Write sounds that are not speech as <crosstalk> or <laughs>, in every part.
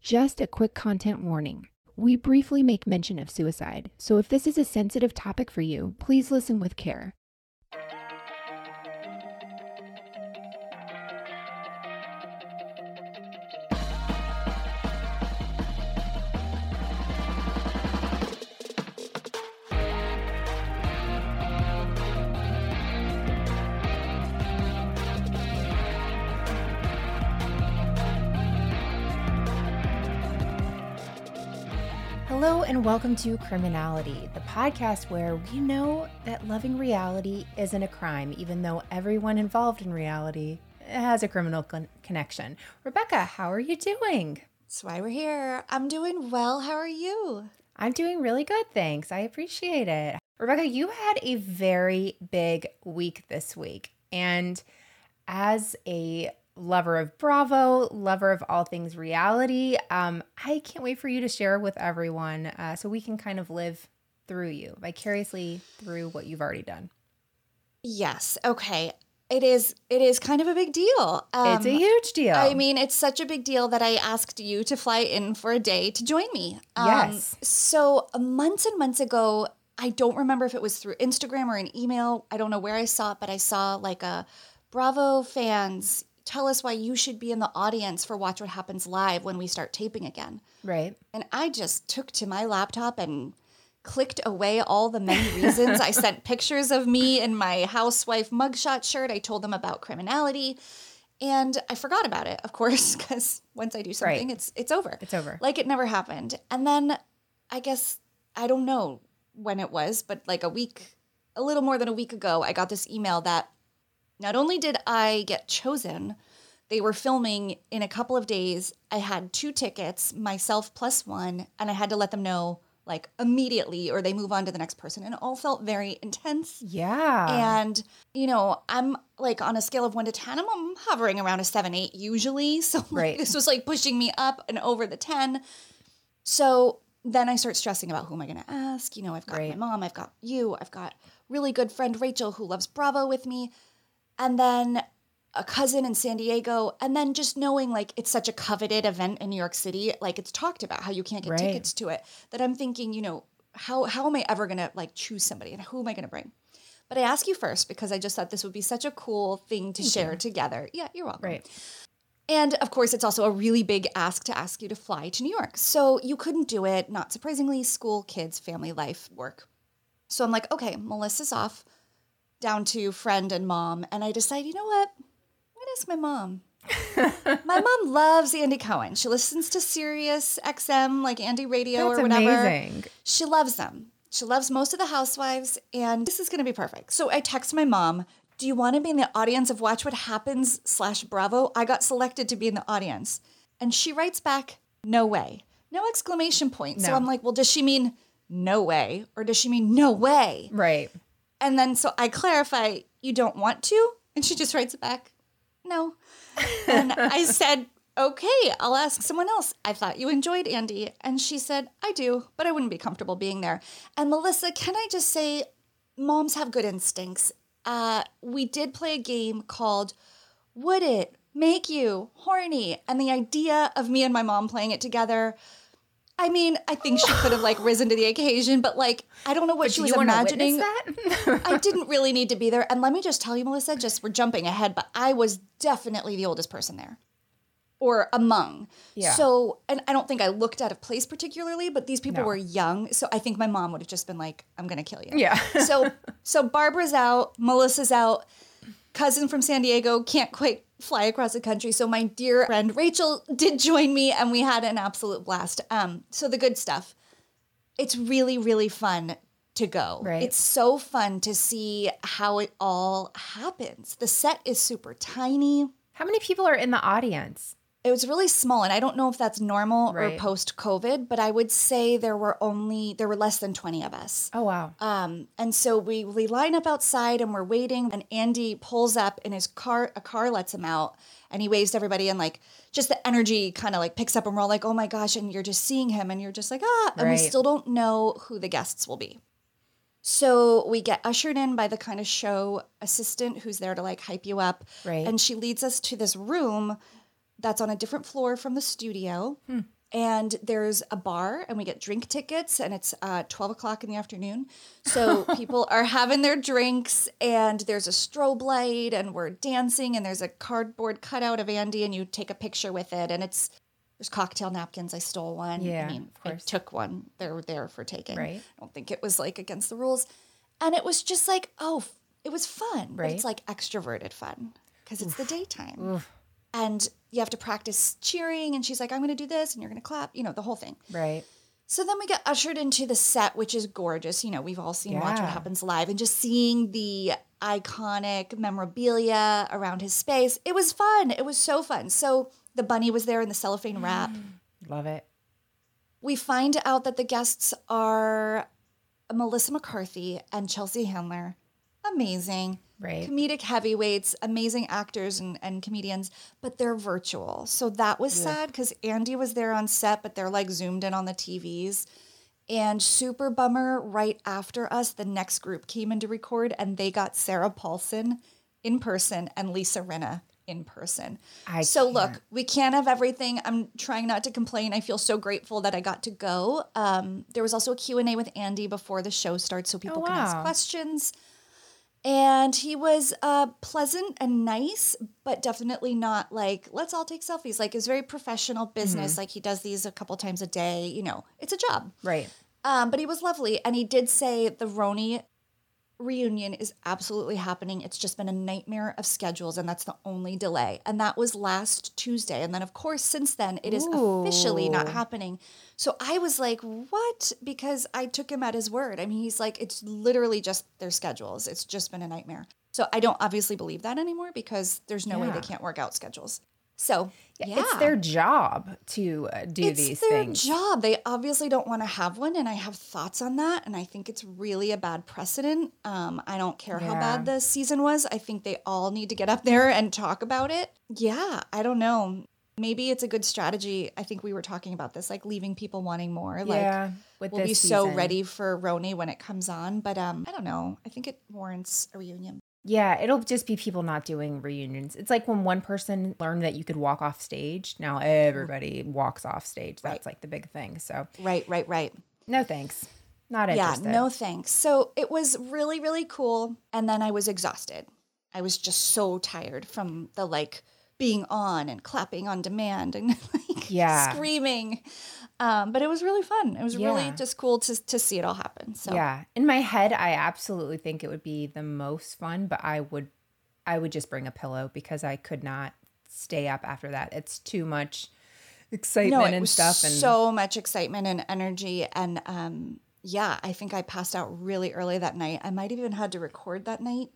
Just a quick content warning. We briefly make mention of suicide, so if this is a sensitive topic for you, please listen with care. And welcome to Criminality, the podcast where we know that loving reality isn't a crime, even though everyone involved in reality has a criminal con- connection. Rebecca, how are you doing? That's why we're here. I'm doing well. How are you? I'm doing really good, thanks. I appreciate it. Rebecca, you had a very big week this week. And as a lover of Bravo, lover of all things reality. Um, I can't wait for you to share with everyone uh, so we can kind of live through you, vicariously through what you've already done. Yes. Okay. It is. It is kind of a big deal. Um, it's a huge deal. I mean, it's such a big deal that I asked you to fly in for a day to join me. Um, Yes. So months and months ago, I don't remember if it was through Instagram or an email. I don't know where I saw it, but I saw like a Bravo fans tell us why you should be in the audience for Watch What Happens Live when we start taping again. right. And I just took to my laptop and clicked away all the many reasons. I sent <laughs> pictures of me in my housewife mugshot shirt. I told them about criminality. And I forgot about it, of course, <laughs> because once I do something, Right. it's it's over. It's over. Like it never happened. And then I guess I don't know when it was, but like a week, a little more than a week ago, I got this email that not only did I get chosen, they were filming in a couple of days. I had two tickets, myself plus one, and I had to let them know like immediately or they move on to the next person. And it all felt very intense. Yeah. And, you know, I'm like on a scale of one to 10, I'm, I'm hovering around a seven, eight usually. <laughs> So like, Right. this was like pushing me up and over the 10. So then I start stressing about who am I going to ask? You know, I've got Right. my mom, I've got you, I've got really good friend Rachel who loves Bravo with me. And then a cousin in San Diego. And then just knowing like it's such a coveted event in New York City, like it's talked about how you can't get Right. tickets to it, that I'm thinking, you know, how how am I ever gonna like choose somebody and who am I gonna bring? But I ask you first because I just thought this would be such a cool thing to share together. Yeah, you're welcome. right. And of course, it's also a really big ask to ask you to fly to New York. So you couldn't do it, not surprisingly, school, kids, family life, work. So I'm like, okay, Melissa's off down to friend and mom. And I decide, you know what? I'm going to ask my mom. <laughs> my mom loves Andy Cohen. She listens to Sirius XM, like Andy Radio That's or whatever. amazing. She loves them. She loves most of the housewives, and this is going to be perfect. So I text my mom, "Do you want to be in the audience of Watch What Happens slash Bravo? I got selected to be in the audience." And she writes back, "No way." No exclamation point. So I'm like, "Well, does she mean no way, or does she mean no way?" Right. And then so I clarify, "You don't want to?" And she just writes back, "No." And I <laughs> said, okay, I'll ask someone else. I thought you enjoyed Andy. And she said, I do, but I wouldn't be comfortable being there. And Melissa, can I just say, moms have good instincts. Uh, we did play a game called Would It Make You Horny? And the idea of me and my mom playing it together. I mean, I think she could have like <laughs> risen to the occasion, but like I don't know what she was imagining. that? <laughs> I didn't really need to be there. And let me just tell you, Melissa, just we're jumping ahead, but I was definitely the oldest person there or among. Yeah. So, and I don't think I looked out of place particularly, but these people No. were young. So I think my mom would have just been like, I'm going to kill you. Yeah. so, so Barbara's out, Melissa's out, cousin from San Diego can't quite fly across the country. So my dear friend Rachel did join me and we had an absolute blast. Um, so the good stuff. It's really, really fun to go. Right. It's so fun to see how it all happens. The set is super tiny. How many people are in the audience? It was really small, and I don't know if that's normal Right. or post COVID, but I would say there were only there were less than twenty of us. Oh wow. Um, and so we we line up outside and we're waiting, and Andy pulls up in his car. A car lets him out, and he waves to everybody, and like just the energy kind of like picks up, and we're all like, "Oh my gosh!" And you're just seeing him, and you're just like, "Ah!" And we still don't know who the guests will be. So we get ushered in by the kind of show assistant who's there to like hype you up, Right. and she leads us to this room that's on a different floor from the studio. and there's a bar and we get drink tickets and it's uh, 12 o'clock in the afternoon. So <laughs> people are having their drinks and there's a strobe light and we're dancing and there's a cardboard cutout of andy and you take a picture with it and it's there's cocktail napkins. I stole one. Yeah, i mean of course. i took one. They're there for taking. Right. i don't think it was like against the rules. And it was just like oh it was fun but Right. it's like extroverted fun because it's the daytime and you have to practice cheering and she's like i'm going to do this and you're going to clap you know the whole thing. Right. so then we get ushered into the set which is gorgeous. You know we've all seen watch what happens live and just seeing the iconic memorabilia around his space. It was fun. It was so fun. So the bunny was there in the cellophane wrap. <gasps> Love it. we find out that the guests are melissa mccarthy and chelsea handler. Amazing Right. comedic heavyweights, amazing actors and, and comedians, but they're virtual. So that was sad because Andy was there on set, but they're like zoomed in on the TVs. And super bummer, right after us, the next group came in to record and they got Sarah Paulson in person and Lisa Rinna in person. I so look, can't. we can't have everything. I'm trying not to complain. I feel so grateful that I got to go. Um, there was also a Q&A with Andy before the show starts so people Oh, can ask questions. And he was uh, pleasant and nice, but definitely not like, let's all take selfies. Like, it's very professional business. Mm-hmm. Like, he does these a couple times a day. You know, it's a job. Right. Um, but he was lovely. And he did say the RHONY reunion is absolutely happening. It's just been a nightmare of schedules, and that's the only delay. And that was last Tuesday. And then, of course, since then, it is officially not happening. So I was like, what? Because I took him at his word. I mean, he's like, it's literally just their schedules. It's just been a nightmare. So I don't obviously believe that anymore because there's no way they can't work out schedules. So, yeah. It's their job to uh, do It's these their things. job. They obviously don't want to have one, and I have thoughts on that. And I think it's really a bad precedent. Um, I don't care how bad the season was. I think they all need to get up there and talk about it. Yeah, I don't know. Maybe it's a good strategy. I think we were talking about this, like leaving people wanting more. Like yeah. With we'll be so ready for RHONY when it comes on. But um, I don't know. I think it warrants a reunion. Yeah, it'll just be people not doing reunions. It's like when one person learned that you could walk off stage. Now everybody walks off stage. That's like the big thing. So Right, right, right. no thanks. Not interested. Yeah, no thanks. So it was really, really cool. And then I was exhausted. I was just so tired from the like being on and clapping on demand and <laughs> like Yeah. screaming. Um, but it was really fun. It was really just cool to, to see it all happen. So Yeah. In my head, I absolutely think it would be the most fun, but I would I would just bring a pillow because I could not stay up after that. It's too much excitement no, and stuff and so much excitement and energy. And um, yeah, I think I passed out really early that night. I might have even had to record that night.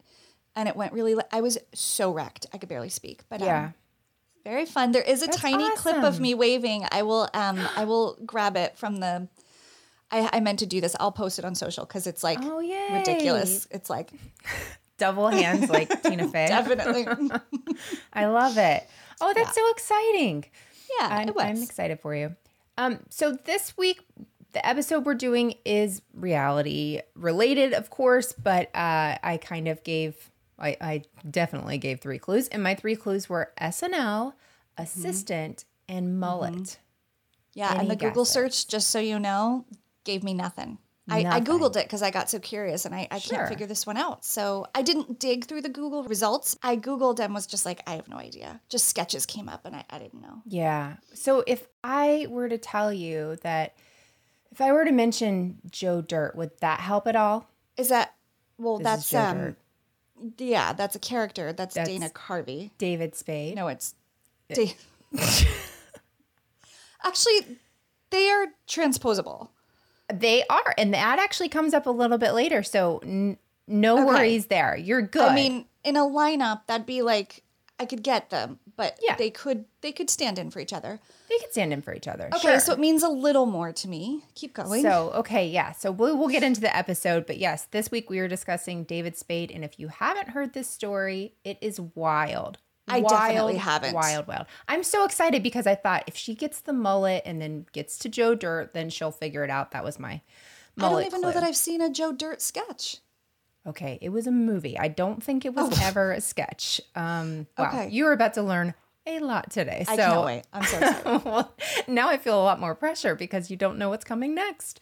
And it went really, I was so wrecked. I could barely speak. But um, yeah. Very fun. There is a That's tiny clip of me waving. I will um I will grab it from the I, I meant to do this. I'll post it on social because it's like Oh, yay. ridiculous. It's like <laughs> Double hands like Tina <laughs> Fey. definitely <laughs> I love it. Oh, that's so exciting. Yeah, I'm, it was. I'm excited for you. Um, so this week, the episode we're doing is reality related, of course, but uh, I kind of gave, I, I definitely gave three clues, and my three clues were SNL, assistant, and mullet. yeah, Any and the Google search, just so you know, gave me nothing. I, I Googled it because I got so curious and I, I Sure. can't figure this one out. So I didn't dig through the Google results. I Googled and was just like, I have no idea. Just sketches came up and I, I didn't know. Yeah. So if I were to tell you that, if I were to mention Joe Dirt, would that help at all? Is that, well, This that's, um, Dirt. Yeah, that's a character. That's, That's- Dana Carvey. David Spade. No, it's. Da- <laughs> Actually, they are transposable. They are, and that actually comes up a little bit later. So n- no Okay. worries there. You're good. I mean, in a lineup, that'd be like I could get them, but Yeah. they could they could stand in for each other. They can stand in for each other. Okay, Sure. so it means a little more to me. Keep going. So okay, yeah. So we'll we'll get into the episode, but yes, this week we are discussing David Spade, and if you haven't heard this story, it is wild. I wild, definitely haven't. Wild, wild. I'm so excited because I thought if she gets the mullet and then gets to Joe Dirt, then she'll figure it out. That was my I don't even know that I've seen a Joe Dirt sketch. Okay, it was a movie. I don't think it was ever a sketch. Um, wow, Oh. Okay. you were about to learn a lot today. I so can't wait. I'm so excited. <laughs> well, now I feel a lot more pressure because you don't know what's coming next.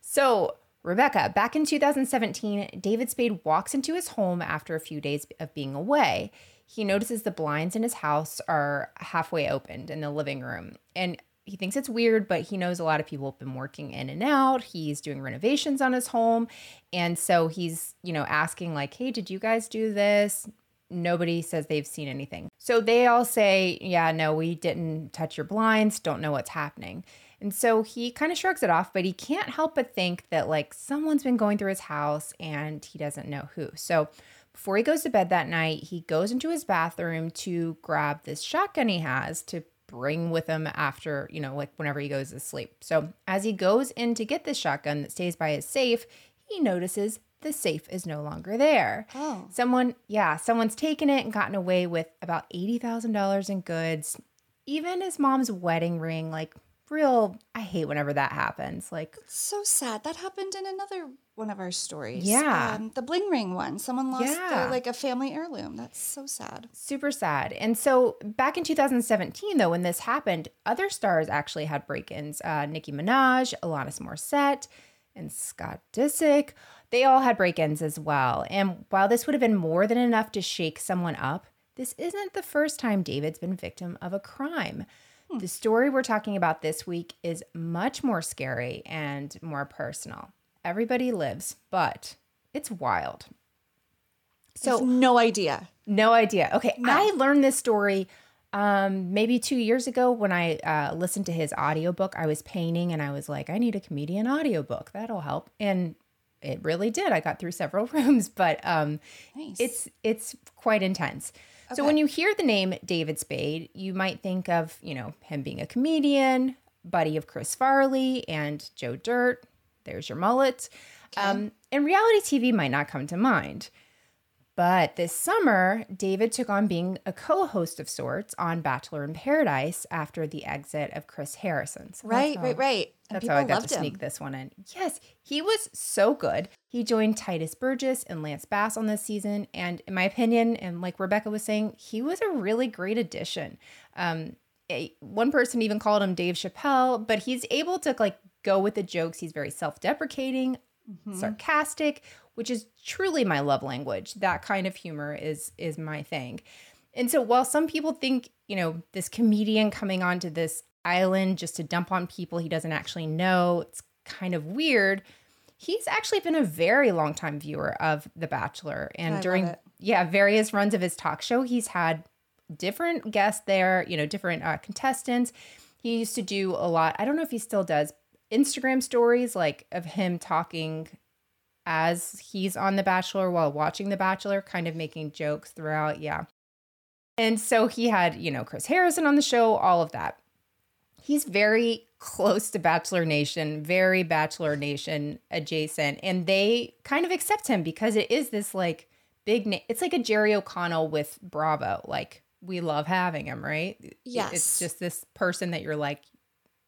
So, Rebecca, back in 2017, David Spade walks into his home after a few days of being away. He notices the blinds in his house are halfway opened in the living room. And he thinks it's weird, but he knows a lot of people have been working in and out. He's doing renovations on his home. And so he's, you know, asking, like, hey, did you guys do this? Nobody says they've seen anything. So they all say, yeah, no, we didn't touch your blinds, don't know what's happening. And so he kind of shrugs it off, but he can't help but think that like someone's been going through his house and he doesn't know who. So before he goes to bed that night, he goes into his bathroom to grab this shotgun he has to bring with him after, you know, like whenever he goes to sleep. So as he goes in to get this shotgun that stays by his safe, he notices the safe is no longer there. Oh. Someone, yeah, someone's taken it and gotten away with about $80,000 in goods. Even his mom's wedding ring, like real, I hate whenever that happens. Like, So sad. That happened in another one of our stories. Yeah. Um, the bling ring one. Someone lost Yeah. their, like a family heirloom. That's so sad. super sad. And so back in 2017, though, when this happened, other stars actually had break ins. Uh, Nicki Minaj, Alanis Morissette, and Scott Disick. They all had break ins as well. And while this would have been more than enough to shake someone up, this isn't the first time David's been victim of a crime. The story we're talking about this week is much more scary and more personal. Everybody lives, but it's wild. So no idea. No idea. Okay, I learned this story um maybe 2 years ago when I uh listened to his audiobook. I was painting and I was like, I need a comedian audiobook. That'll help. And it really did. I got through several <laughs> rooms, but um Nice. it's it's quite intense. So when you hear the name David Spade, you might think of, you know, him being a comedian, buddy of Chris Farley and Joe Dirt. There's your mullet. Um, and reality TV might not come to mind. But this summer, David took on being a co host of sorts on Bachelor in Paradise after the exit of Chris Harrison. So right, right, right. That's how I got to him. sneak this one in. Yes, he was so good. He joined Titus Burgess and Lance Bass on this season. And in my opinion, and like Rebecca was saying, he was a really great addition. Um, a- one person even called him Dave Chappelle, but he's able to like go with the jokes. He's very self deprecating, sarcastic, which is truly my love language. That kind of humor is is my thing. And so while some people think, you know, this comedian coming onto this island just to dump on people he doesn't actually know, it's kind of weird. He's actually been a very long time viewer of The Bachelor. And I during yeah, various runs of his talk show, he's had different guests there, you know, different uh, contestants. He used to do a lot. I don't know if he still does Instagram stories like of him talking as he's on The Bachelor while watching The Bachelor, kind of making jokes throughout. Yeah. And so he had, you know, Chris Harrison on the show, all of that. He's very close to Bachelor Nation, very Bachelor Nation adjacent. And they kind of accept him because it is this like big, na- it's like a Jerry O'Connell with Bravo. Like, we love having him, right? Yes. It's just this person that you're like,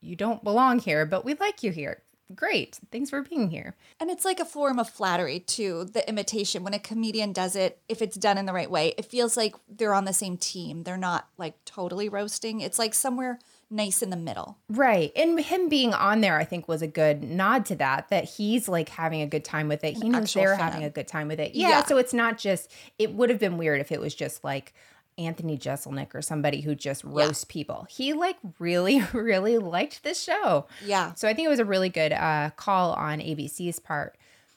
you don't belong here, but we like you here. Great. Thanks for being here. And it's like a form of flattery too, the imitation. When a comedian does it, if it's done in the right way, it feels like they're on the same team. They're not like totally roasting. It's like somewhere nice in the middle. Right. And him being on there, I think, was a good nod to that, that he's like having a good time with it. he knows they're fan. having a good time with it. Yeah, Yeah. So it's not just, it would have been weird if it was just like Anthony Jeselnik or somebody who just roasts people. He like really, <laughs> really liked this show. Yeah. So I think it was a really good uh, call on ABC's part.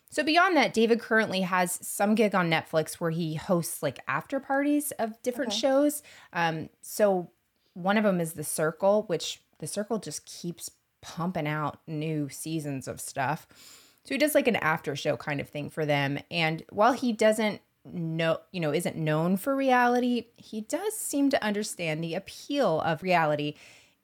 So beyond that, David currently has some gig on Netflix where he hosts like after parties of different shows. Um, so one of them is The Circle, which The Circle just keeps pumping out new seasons of stuff. So he does like an after show kind of thing for them. And while he doesn't know, you know, isn't known for reality, he does seem to understand the appeal of reality.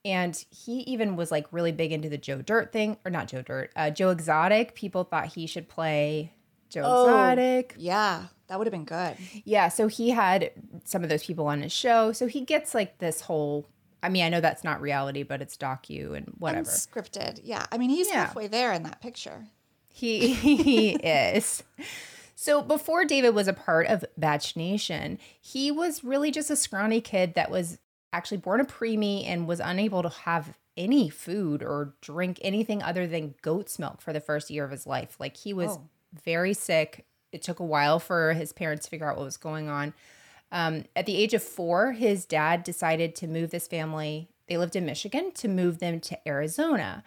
And he even was like really big into the Joe Dirt thing, or not Joe Dirt, uh, Joe Exotic. People thought he should play Joe Oh. Exotic. Yeah. That would have been good. Yeah, so he had some of those people on his show. So he gets like this whole I mean, I know that's not reality, but it's docu and whatever. Unscripted. Yeah. I mean, he's Yeah. halfway there in that picture. He <laughs> he is. So before David was a part of Batch Nation, he was really just a scrawny kid that was actually born a preemie and was unable to have any food or drink anything other than goat's milk for the first year of his life. Like he was Oh. Very sick. It took a while for his parents to figure out what was going on. Um, at the age of four, his dad decided to move this family. They lived in Michigan to move them to Arizona.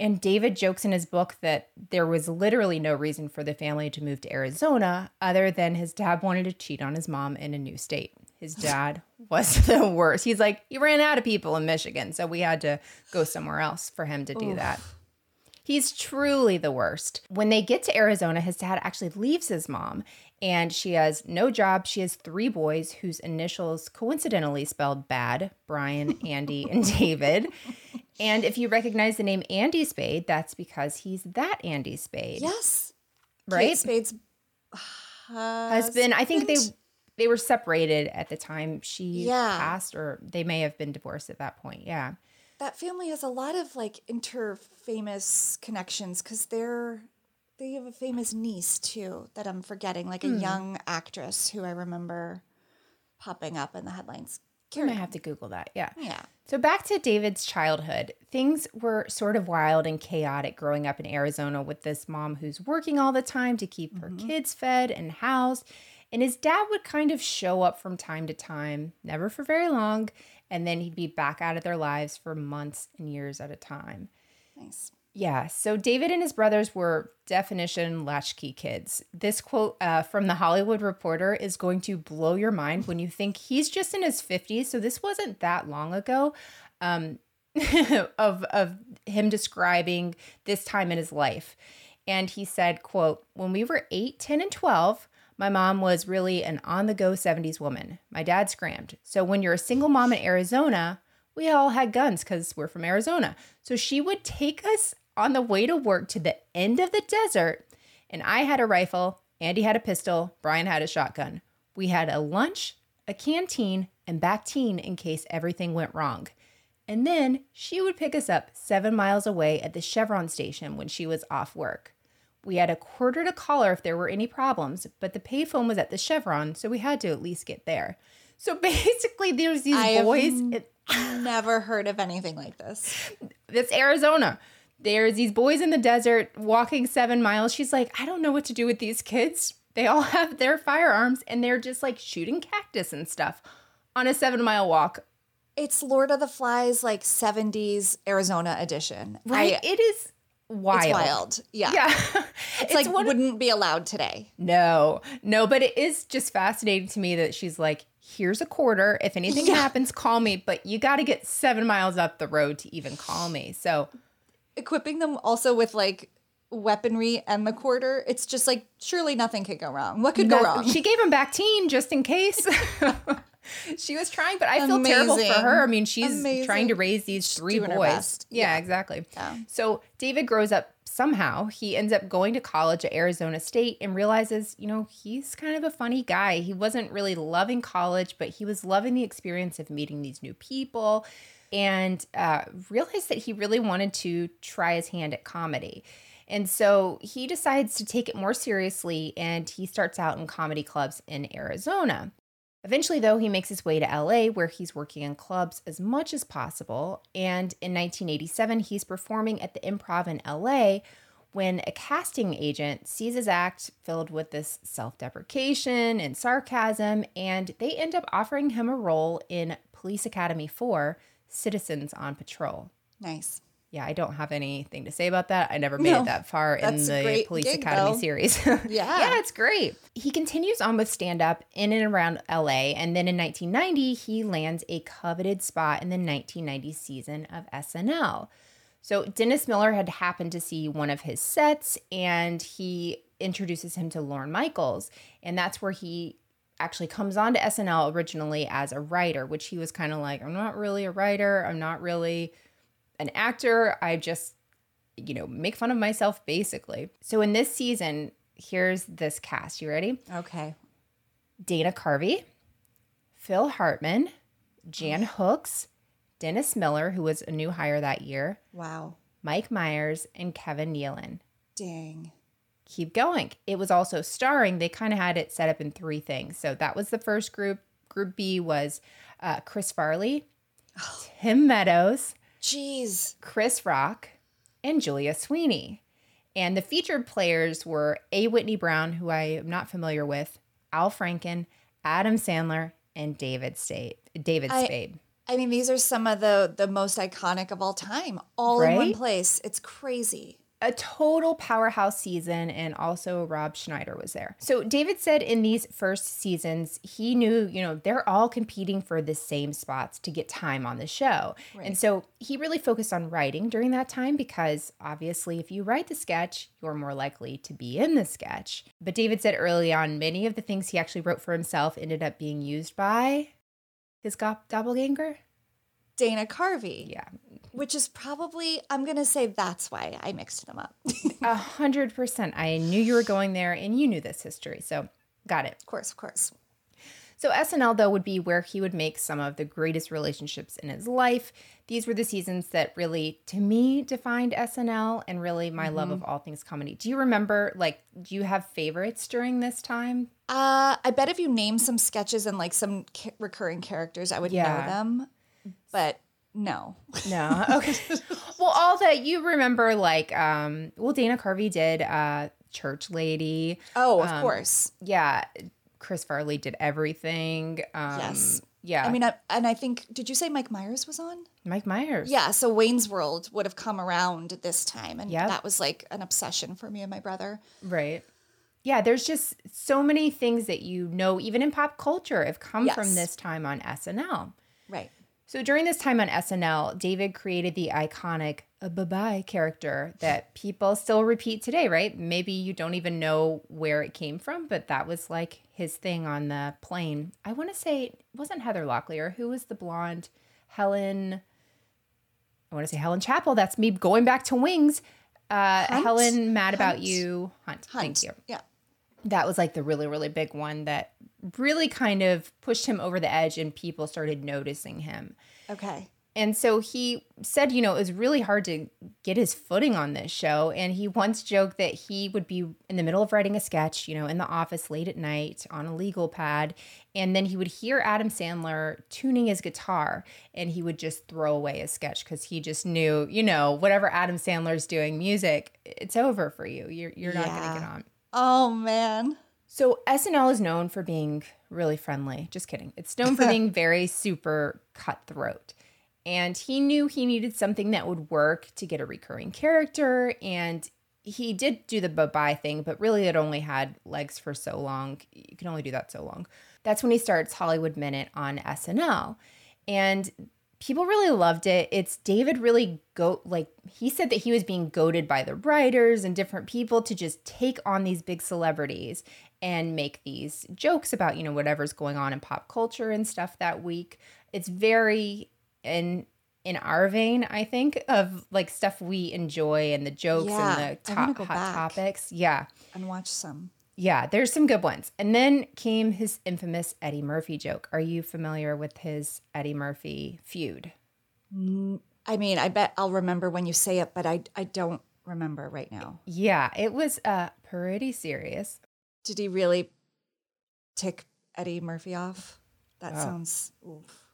And David jokes in his book that there was literally no reason for the family to move to Arizona other than his dad wanted to cheat on his mom in a new state. His <laughs> dad was <laughs> the worst. He's like, he ran out of people in Michigan, so we had to go somewhere else for him to do that. He's truly the worst. When they get to Arizona, his dad actually leaves his mom and she has no job. She has three boys whose initials coincidentally spelled bad Brian, <laughs> Andy, and David. And if you recognize the name Andy Spade, that's because he's that Andy Spade, Yes. right? Kate Spade's Husband. I think they they were separated at the time she Yeah. passed, or they may have been divorced at that point. Yeah. That family has a lot of like inter-famous connections because they're they have a famous niece too that I'm forgetting, like a Hmm. young actress who I remember popping up in the headlines. I might have to Google that. Yeah. Yeah. So back to David's childhood. Things were sort of wild and chaotic growing up in Arizona with this mom who's working all the time to keep her kids fed and housed. And his dad would kind of show up from time to time, never for very long, and then he'd be back out of their lives for months and years at a time. Nice. Yeah, so David and his brothers were definition latchkey kids. This quote uh, from the Hollywood Reporter is going to blow your mind when you think he's just in his 50s. So this wasn't that long ago um, <laughs> of, of him describing this time in his life. And he said, quote, when we were 8, 10, and 12, my mom was really an on the go 70s woman. My dad scrammed. So when you're a single mom in Arizona, we all had guns because we're from Arizona. So she would take us on the way to work to the end of the desert, and I had a rifle, Andy had a pistol, Brian had a shotgun. We had a lunch, a canteen, and Bactine in case everything went wrong. And then she would pick us up seven miles away at the Chevron station when she was off work. We had a quarter to call her if there were any problems, but the payphone was at the Chevron, so we had to at least get there. So <laughs> basically, there's these I boys. n- Never heard of anything like this. <laughs> it's Arizona. There's these boys in the desert walking seven miles. She's like, I don't know what to do with these kids. They all <laughs> have their firearms and they're just like shooting cactus and stuff on a seven mile walk. It's Lord of the Flies, like 70s Arizona edition. Right? I, it is wild. it's wild. Yeah. Yeah. It's, like of- wouldn't be allowed today. No, no, but it is just fascinating to me that she's like, here's a quarter. If anything Yeah. happens, call me, but you got to get seven miles up the road to even call me. So, Equipping them also with like weaponry and the quarter, it's just like surely nothing could go wrong. What could go wrong? she gave him Bactine just in case. <laughs> <laughs> she was trying, but I feel terrible for her. I mean, she's Amazing. trying to raise these three doing boys. Yeah, Yeah. exactly. Yeah. So David grows up somehow. He ends up going to college at Arizona State and realizes, you know, he's kind of a funny guy. He wasn't really loving college, but he was loving the experience of meeting these new people and uh, realized that he really wanted to try his hand at comedy. And so he decides to take it more seriously and he starts out in comedy clubs in Arizona. Eventually, though, he makes his way to LA where he's working in clubs as much as possible. And in 1987, he's performing at the improv in LA when a casting agent sees his act filled with this self deprecation and sarcasm, and they end up offering him a role in Police Academy 4 Citizens on Patrol. nice. Yeah, I don't have anything to say about that. I never made No, it that far in the Police gig, Academy though. series. <laughs> Yeah. yeah, it's great. He continues on with stand up in and around LA. And then in 1990, he lands a coveted spot in the 1990 season of SNL. So Dennis Miller had happened to see one of his sets and he introduces him to Lorne Michaels. And that's where he actually comes on to SNL originally as a writer, which he was kind of like, I'm not really a writer. I'm not really an actor. I just, you know, make fun of myself basically. So in this season, here's this cast. You ready? Okay. Dana Carvey, Phil Hartman, Jan Hooks, Dennis Miller, who was a new hire that year, Wow. Mike Myers, and Kevin Nealon. Dang. Keep going. It was also starring, they kind of had it set up in three things. So that was the first group. Group B was uh, Chris Farley, Tim Meadows, Jeez. Chris Rock, and Julia Sweeney. And the featured players were A. Whitney Brown, who I am not familiar with, Al Franken, Adam Sandler, and David Spade. David I- Spade. I mean, these are some of the the most iconic of all time, all in one place. It's crazy. A total powerhouse season and also Rob Schneider was there. So David said in these first seasons he knew, you know, they're all competing for the same spots to get time on the show. And so he really focused on writing during that time because obviously if you write the sketch, you're more likely to be in the sketch. But David said early on many of the things he actually wrote for himself ended up being used by his go- doppelganger. Dana Carvey, Yeah, which is probably I'm gonna say that's why I mixed them up. <laughs> a hundred percent. I knew you were going there and you knew this history. So got it. Of course, of course. So SNL though would be where he would make some of the greatest relationships in his life. These were the seasons that really to me defined SNL and really my love of all things comedy. Do you remember like do you have favorites during this time? Uh, I bet if you name some sketches and like some ca- recurring characters, I would Yeah. know them. But no, No. <laughs> Okay. well, all that you remember like um well Dana Carvey did uh Church Lady. oh, of Um, course. Yeah, Chris Farley did everything. Um Yes. Yeah. I mean, I, and I think did you say Mike Myers was on? Mike Myers. Yeah, so Wayne's World would have come around at this time, and Yep. that was like an obsession for me and my brother. Right. Yeah, there's just so many things that you know, even in pop culture, have come from this time on SNL. Right. So during this time on SNL, David created the iconic a bye bye character that people still repeat today, right? Maybe you don't even know where it came from, but that was like his thing on the plane. I want to say it wasn't Heather Locklear. Who was the blonde? Helen. I want to say Helen Chapel. That's me going back to Wings. Uh, Helen, mad about you. Hunt. Hunt. Thank you Yeah. That was like the really really big one that really kind of pushed him over the edge and people started noticing him. Okay. and so he said you know it was really hard to get his footing on this show and he once joked that he would be in the middle of writing a sketch you know in the office late at night on a legal pad and then he would hear adam sandler tuning his guitar and he would just throw away his sketch because he just knew you know whatever adam sandler's doing music it's over for you. You're, you're not going to get on Oh man. so SNL is known for being really friendly. Just kidding. It's known for <laughs> being very super cutthroat. And he knew he needed something that would work to get a recurring character. And he did do the bye bye thing, but really it only had legs for so long. You can only do that so long. That's when he starts Hollywood Minute on SNL. And people really loved it. It's David really go like he said that he was being goaded by the writers and different people to just take on these big celebrities and make these jokes about, you know, whatever's going on in pop culture and stuff that week. It's very in in our vein, I think, of like stuff we enjoy and the jokes Yeah, and the top hot back. topics. Yeah. And watch some. Yeah, there's some good ones. And then came his infamous Eddie Murphy joke. Are you familiar with his Eddie Murphy feud? I mean, I bet I'll remember when you say it, but I I don't remember right now. Yeah, it was uh pretty serious. Did he really tick Eddie Murphy off? That Oh. sounds oof.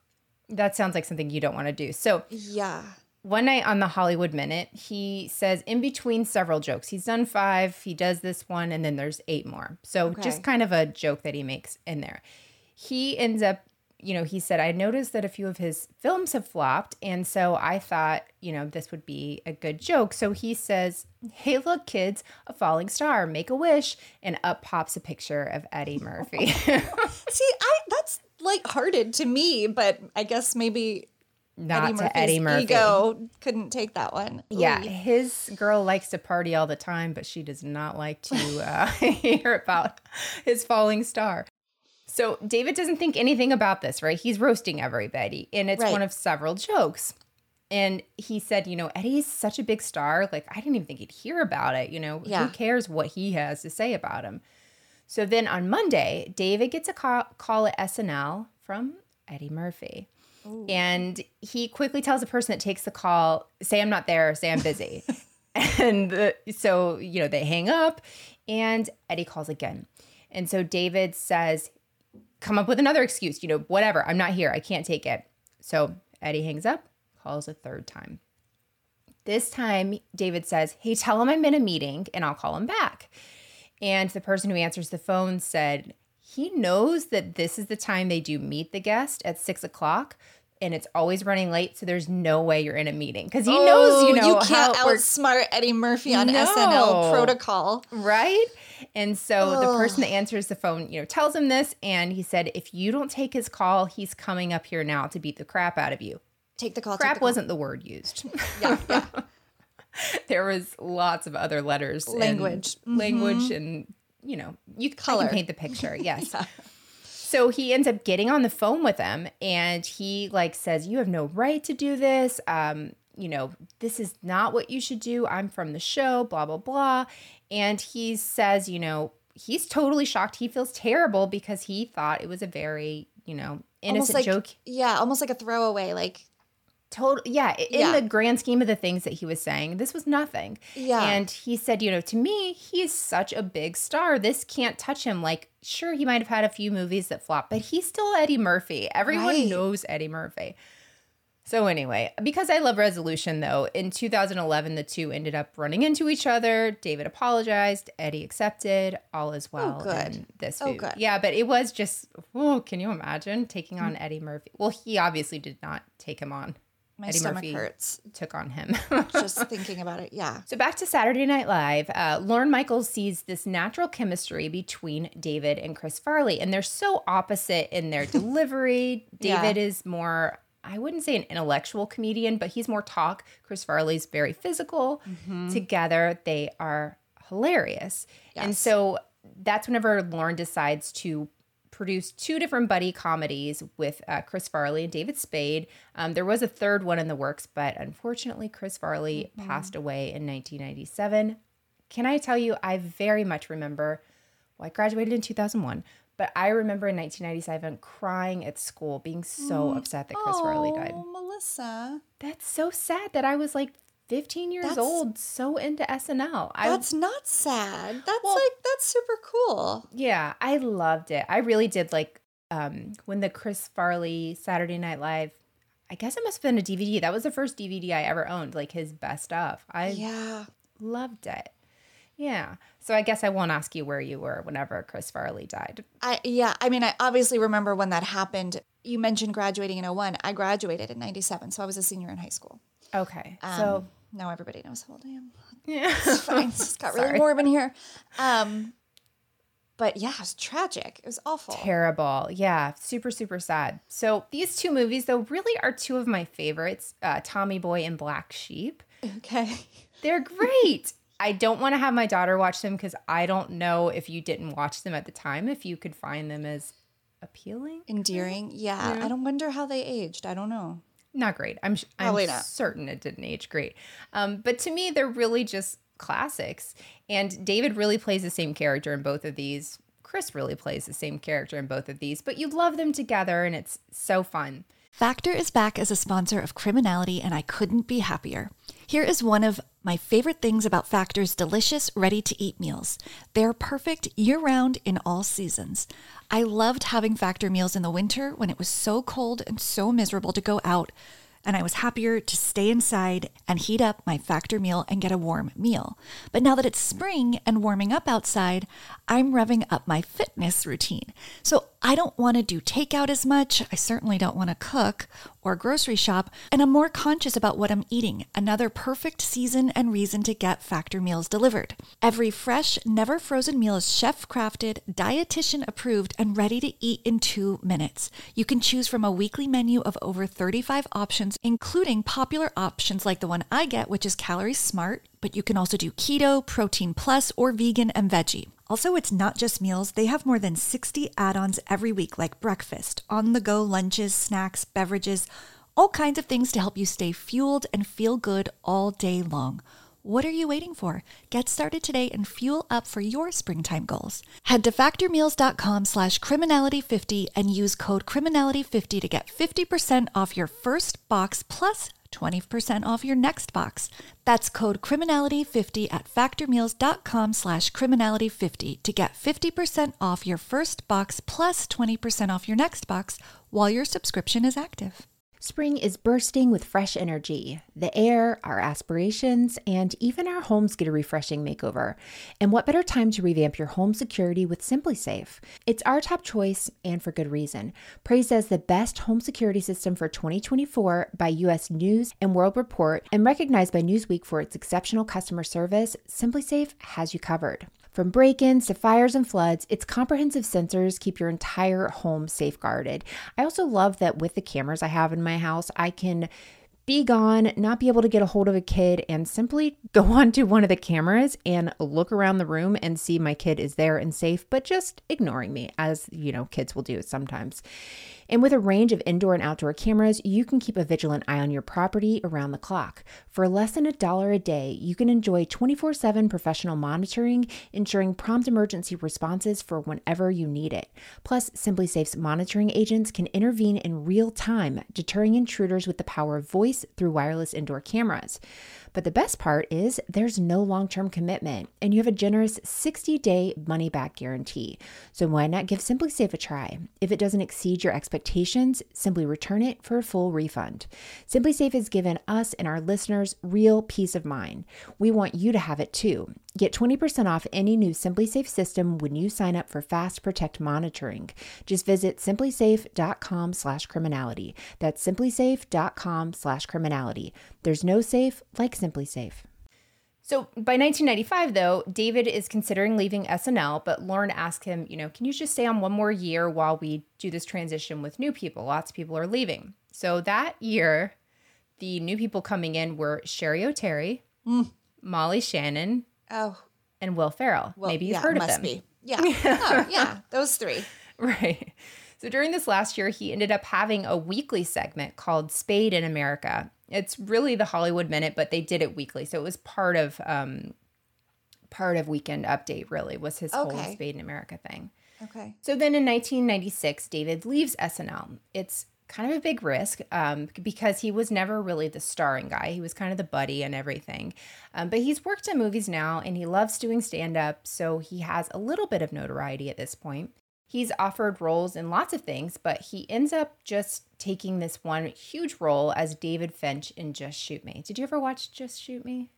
That sounds like something you don't want to do. So, Yeah. One night on the Hollywood Minute, he says in between several jokes, he's done five, he does this one, and then there's eight more. So, just kind of a joke that he makes in there. He ends up, you know, he said, I noticed that a few of his films have flopped. And so I thought, you know, this would be a good joke. So he says, Hey, look, kids, a falling star, make a wish. And up pops a picture of Eddie Murphy. <laughs> See, I that's lighthearted to me, but I guess maybe Not Eddie to Eddie Murphy. ego couldn't take that one. Yeah, Ooh. his girl likes to party all the time, but she does not like to uh, <laughs> hear about his falling star. So David doesn't think anything about this, right? He's roasting everybody, and it's Right. one of several jokes. And he said, you know, Eddie's such a big star. Like, I didn't even think he'd hear about it. You know, Yeah. who cares what he has to say about him? So then on Monday, David gets a call, call at SNL from Eddie Murphy. And he quickly tells the person that takes the call, say I'm not there, say I'm busy. <laughs> and the, so, you know, they hang up and Eddie calls again. And so David says, come up with another excuse, you know, whatever. I'm not here. I can't take it. So Eddie hangs up, calls a third time. This time, David says, Hey, tell him I'm in a meeting and I'll call him back. And the person who answers the phone said, He knows that this is the time they do meet the guest at six o'clock. And it's always running late, so there's no way you're in a meeting because he knows, you know, Oh, you can't how it works. outsmart Eddie Murphy on No. SNL protocol. Right? And so the person that answers the phone, you know, tells him this. And he said, if you don't take his call, he's coming up here now to beat the crap out of you. Take the call. Crap the call. wasn't the word used. <laughs> Yeah, yeah. <laughs> there was lots of other letters, and Language. Mm-hmm. language, and you know, you Color. can paint the picture. <laughs> Yes. Yeah. So he ends up getting on the phone with them, and he like says, "You have no right to do this. Um, you know, this is not what you should do. I'm from the show. Blah blah blah." And he says, you know, he's totally shocked. He feels terrible because he thought it was a very, you know, innocent like joke. yeah, almost like a throwaway. Like Total, yeah. In Yeah. the grand scheme of the things that he was saying, this was nothing. Yeah. And he said, you know, to me, he's such a big star. This can't touch him. Like, sure, he might have had a few movies that flopped, but he's still Eddie Murphy. Everyone Right. knows Eddie Murphy. So anyway, because I love resolution though, in 2011 the two ended up running into each other. David apologized, Eddie accepted, all is well Oh, good. in this Oh, good. Yeah, but it was just, oh, can you imagine taking Mm. on Eddie Murphy? Well, he obviously did not take him on. My Eddie stomach Murphy. hurts Took on him. just <laughs> thinking about it. Yeah. So back to Saturday Night Live, uh, Lorne Michaels sees this natural chemistry between David and Chris Farley, and they're so opposite in their <laughs> delivery. Yeah. David is more, I wouldn't say an intellectual comedian, but he's more talk. Chris Farley's very physical. Together, they are hilarious. And so that's whenever Lauren decides to produce two different buddy comedies with uh, Chris Farley and David Spade. Um, there was a third one in the works, but unfortunately, Chris Farley passed away in 1997. Can I tell you, I very much remember, well, I graduated in 2001, but I remember in 1997 crying at school, being so upset that Chris Farley died. Oh, Melissa. That's so sad that I was like 15 years That's- old, so into SNL. I That's not sad. That's Well- like that's super cool. Yeah, I loved it. I really did like um when the Chris Farley Saturday Night Live. I guess it must have been a DVD. That was the first DVD I ever owned, like his best of. I Yeah. loved it. Yeah. So I guess I won't ask you where you were whenever Chris Farley died. I yeah, I mean I obviously remember when that happened. You mentioned graduating in 01. I graduated in 97, so I was a senior in high school. Okay. Um, so now everybody knows how old I am. yeah. <laughs> It's fine. It's just got really warm in here. Um but yeah, it was tragic. It was awful. Terrible. Yeah. Super, super sad. So these two movies, though, really are two of my favorites uh, Tommy Boy and Black Sheep. Okay. <laughs> They're great. I don't want to have my daughter watch them because I don't know if you didn't watch them at the time, if you could find them as appealing. Endearing. Yeah. I don't wonder how they aged. I don't know. Not great. I'm, sh- I'm not. certain it didn't age great. Um, but to me, they're really just classics. And David really plays the same character in both of these. Chris really plays the same character in both of these, but you love them together and it's so fun. Factor is back as a sponsor of Criminality, and I couldn't be happier. Here is one of my favorite things about Factor's delicious, ready to eat meals. They're perfect year round in all seasons. I loved having Factor meals in the winter when it was so cold and so miserable to go out, and I was happier to stay inside and heat up my Factor meal and get a warm meal. But now that it's spring and warming up outside, I'm revving up my fitness routine. So I don't want to do takeout as much. I certainly don't want to cook or grocery shop, and I'm more conscious about what I'm eating. Another perfect season and reason to get Factor meals delivered. Every fresh, never frozen meal is chef crafted, dietitian approved, and ready to eat in two minutes. You can choose from a weekly menu of over 35 options, including popular options like the one I get, which is Calorie Smart, but you can also do keto, protein plus, or vegan and veggie. Also, it's not just meals. They have more than 60 add ons every week, like breakfast, on the go lunches, snacks, beverages, all kinds of things to help you stay fueled and feel good all day long. What are you waiting for? Get started today and fuel up for your springtime goals. Head to factormeals.com slash criminality50 and use code criminality50 to get 50% off your first box plus 20% off your next box. That's code criminality50 at factormeals.com slash criminality50 to get 50% off your first box plus 20% off your next box while your subscription is active. Spring is bursting with fresh energy. The air, our aspirations, and even our homes get a refreshing makeover. And what better time to revamp your home security with SimpliSafe? It's our top choice and for good reason. Praised as the best home security system for 2024 by US News and World Report and recognized by Newsweek for its exceptional customer service, SimpliSafe has you covered. From break ins to fires and floods, its comprehensive sensors keep your entire home safeguarded. I also love that with the cameras I have in my house, I can be gone, not be able to get a hold of a kid, and simply <laughs> go onto one of the cameras and look around the room and see my kid is there and safe, but just ignoring me, as you know, kids will do sometimes. And with a range of indoor and outdoor cameras, you can keep a vigilant eye on your property around the clock. For less than a dollar a day, you can enjoy 24 7 professional monitoring, ensuring prompt emergency responses for whenever you need it. Plus, SimpliSafe's monitoring agents can intervene in real time, deterring intruders with the power of voice through wireless indoor cameras. But the best part is there's no long term commitment and you have a generous 60 day money back guarantee. So why not give SimpliSafe a try? If it doesn't exceed your expectations, simply return it for a full refund. SimpliSafe has given us and our listeners real peace of mind. We want you to have it too. Get 20% off any new SimpliSafe system when you sign up for Fast Protect monitoring. Just visit simplisafe.com slash criminality. That's simplisafe.com slash criminality. There's no safe like SimpliSafe. So by 1995, though, David is considering leaving SNL, but Lorne asked him, you know, can you just stay on one more year while we do this transition with new people? Lots of people are leaving. So that year, the new people coming in were Cheri Oteri, mm. Molly Shannon, Oh, and Will Ferrell. well, Maybe you've yeah, heard of must them. be. Yeah. <laughs> oh, yeah. Those three. <laughs> Right. So during this last year, he ended up having a weekly segment called Spade in America. It's really the Hollywood Minute, but they did it weekly. So it was part of um part of Weekend Update, really, was his whole Spade in America thing. Okay. So then in 1996, David leaves SNL. It's kind of a big risk um, because he was never really the starring guy. He was kind of the buddy and everything. Um, but he's worked in movies now and he loves doing stand up. So he has a little bit of notoriety at this point. He's offered roles in lots of things, but he ends up just taking this one huge role as David Finch in Just Shoot Me. Did you ever watch Just Shoot Me?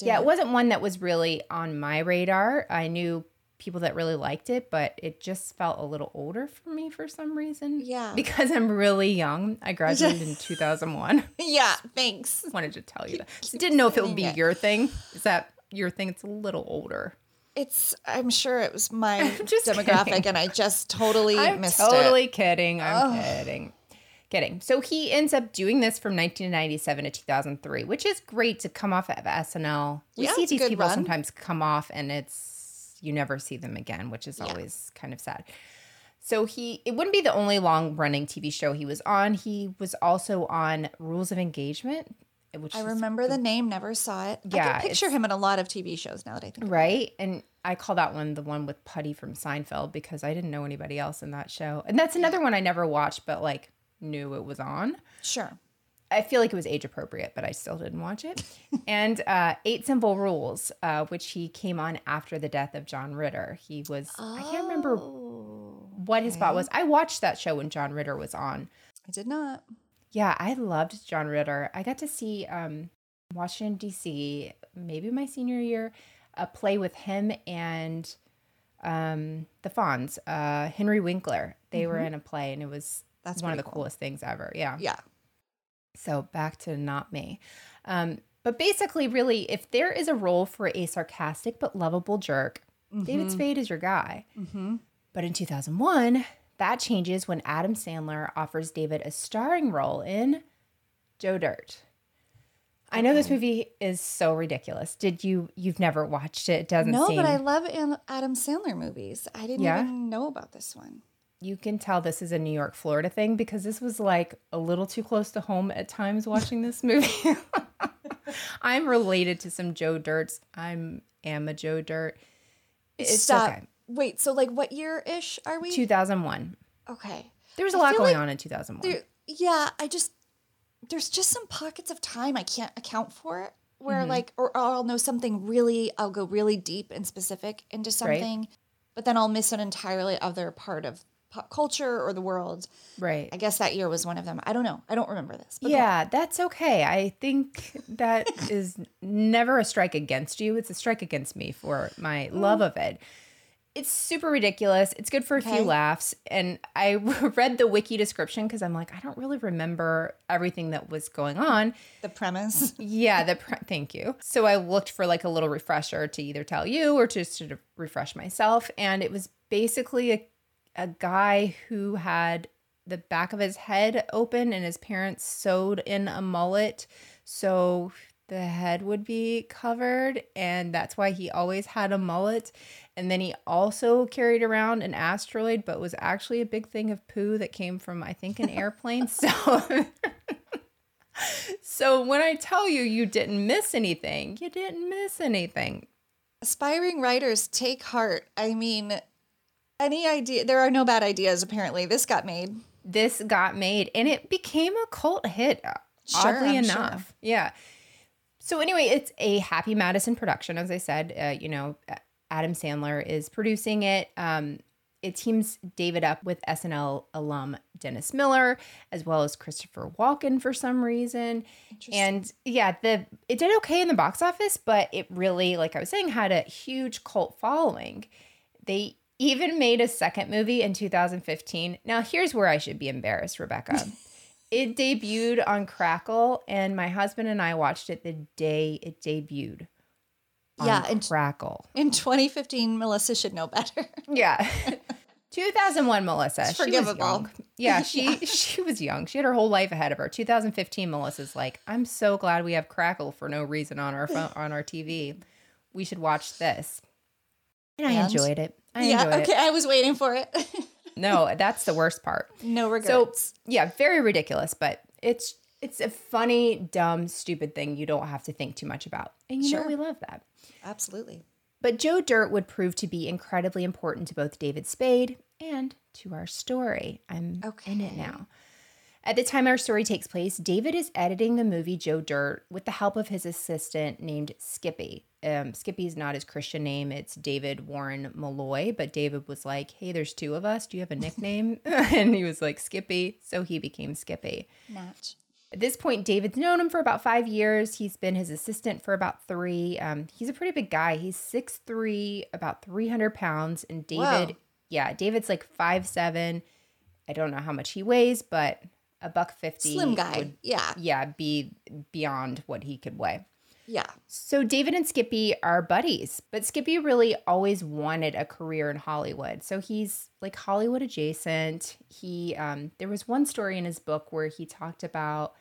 Yeah, it wasn't one that was really on my radar. I knew people that really liked it, but it just felt a little older for me for some reason. Yeah. <laughs> Because I'm really young. I graduated in <laughs> 2001. Yeah. Thanks. <laughs> Wanted to tell you that. Didn't know if it would be it. your thing. Is that your thing? It's a little older. It's. I'm sure it was my demographic, kidding. and I just totally I'm missed totally it. kidding. I'm kidding. Kidding. So he ends up doing this from 1997 to 2003, which is great to come off of SNL. We Yeah, see these people run. sometimes come off and it's you never see them again, which is always kind of sad. So he it wouldn't be the only long running TV show he was on. He was also on Rules of Engagement, which I remember the name, never saw it. I Yeah, can picture him in a lot of TV shows now that I think. Right. And I call that one the one with Putty from Seinfeld because I didn't know anybody else in that show. And that's another one I never watched, but like knew it was on. Sure. I feel like it was age appropriate, but I still didn't watch it. <laughs> and uh, Eight Simple Rules, uh, which he came on after the death of John Ritter. He was, I can't remember Oh, what his spot was. I watched that show when John Ritter was on. I did not. Yeah, I loved John Ritter. I got to see um, Washington, D.C., maybe my senior year, a play with him and um, the Fonz, uh, Henry Winkler. They were in a play, and it was Mm-hmm. That's one of the cool. coolest things ever. Yeah. Yeah. So back to not me. Um, but basically, really, if there is a role for a sarcastic but lovable jerk, David Spade is your guy. But in 2001, that changes when Adam Sandler offers David a starring role in Joe Dirt. I know this movie is so ridiculous. Did you? You've never watched it? It doesn't No, seem. but I love Adam Sandler movies. I didn't Yeah? even know about this one. You can tell this is a New York, Florida thing because this was like a little too close to home at times watching this <laughs> movie. <laughs> I'm related to some Joe Dirts. I'm am a Joe Dirt. It's Stop. okay. Wait, so like what year ish are we? 2001. okay. There was a I lot going like on in 2001. There, yeah, I just there's just some pockets of time I can't account for where Mm-hmm. like or I'll know something really I'll go really deep and specific into something, but then I'll miss an entirely other part of pop culture or the world. Right. I guess that year was one of them. I don't know. I don't remember this. but Yeah, that's okay. I think that <laughs> is never a strike against you. It's a strike against me for my mm. love of it. It's super ridiculous. It's good for a Okay. few laughs. And I <laughs> read the wiki description because I'm like, I don't really remember everything that was going on. the premise. <laughs> Yeah, the pre- thank you. So I looked for like a little refresher to either tell you or just to refresh myself, and it was basically a a guy who had the back of his head open and his parents sewed in a mullet so the head would be covered and that's why he always had a mullet and then he also carried around an asteroid but was actually a big thing of poo that came from i think an <laughs> airplane so so when I tell you you didn't miss anything, you didn't miss anything. Aspiring writers take heart. I mean, any idea there are no bad ideas apparently. This got made. This got made and it became a cult hit, uh, Sure, oddly I'm enough. sure. Yeah. So anyway, it's a Happy Madison production, as I said. Uh, you know, Adam Sandler is producing it. Um, it teams David up with SNL alum Dennis Miller, as well as Christopher Walken for some reason. And yeah, the it did okay in the box office, but it really, like I was saying, had a huge cult following. They even made a second movie in 2015. Now, here's where I should be embarrassed, Rebecca. <laughs> it debuted on Crackle, and my husband and I watched it the day it debuted. On Yeah, and- Crackle. In 2015, Melissa should know better. <laughs> Yeah. <laughs> 2001 Melissa. It's She was forgivable. young. Yeah, she she was young. She had her whole life ahead of her. 2015 Melissa's like, "I'm so glad we have Crackle for no reason on our phone on our TV. We should watch this." And I And? enjoyed it. I yeah, okay, it. I was waiting for it. <laughs> No, that's the worst part. no regrets. So yeah, very ridiculous, but it's it's a funny, dumb, stupid thing you don't have to think too much about. And you know we love that. Absolutely. But Joe Dirt would prove to be incredibly important to both David Spade and to our story. I'm okay. in it now. At the time our story takes place, David is editing the movie Joe Dirt with the help of his assistant named Skippy. Um, is not his Christian name, it's David Warren Malloy. But David was like, hey, there's two of us. Do you have a nickname? <laughs> and he was like, Skippy. So he became Skippy. Match. At this point, David's known him for about five years. He's been his assistant for about three. Um, he's a pretty big guy. He's 6'3, about 300 pounds. And David, Whoa. yeah, David's like five seven. I don't know how much he weighs, but a buck 50. Slim guy. would, yeah. yeah, be beyond what he could weigh. Yeah. So David and Skippy are buddies, but Skippy really always wanted a career in Hollywood. So he's like Hollywood adjacent. He um there was one story in his book where he talked about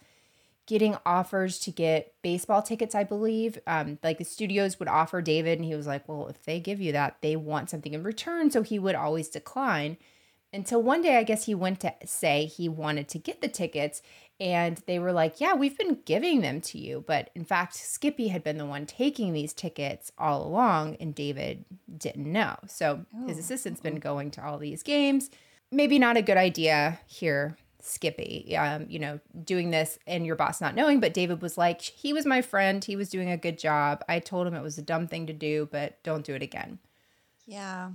getting offers to get baseball tickets, I believe. Um like the studios would offer David and he was like, "Well, if they give you that, they want something in return." So he would always decline. Until one day, I guess he went to say he wanted to get the tickets, and they were like, Yeah, we've been giving them to you. But in fact, Skippy had been the one taking these tickets all along, and David didn't know. So his assistant's been going to all these games. Maybe not a good idea here, Skippy, um, you know, doing this and your boss not knowing. But David was like, He was my friend. He was doing a good job. I told him it was a dumb thing to do, but don't do it again. Yeah.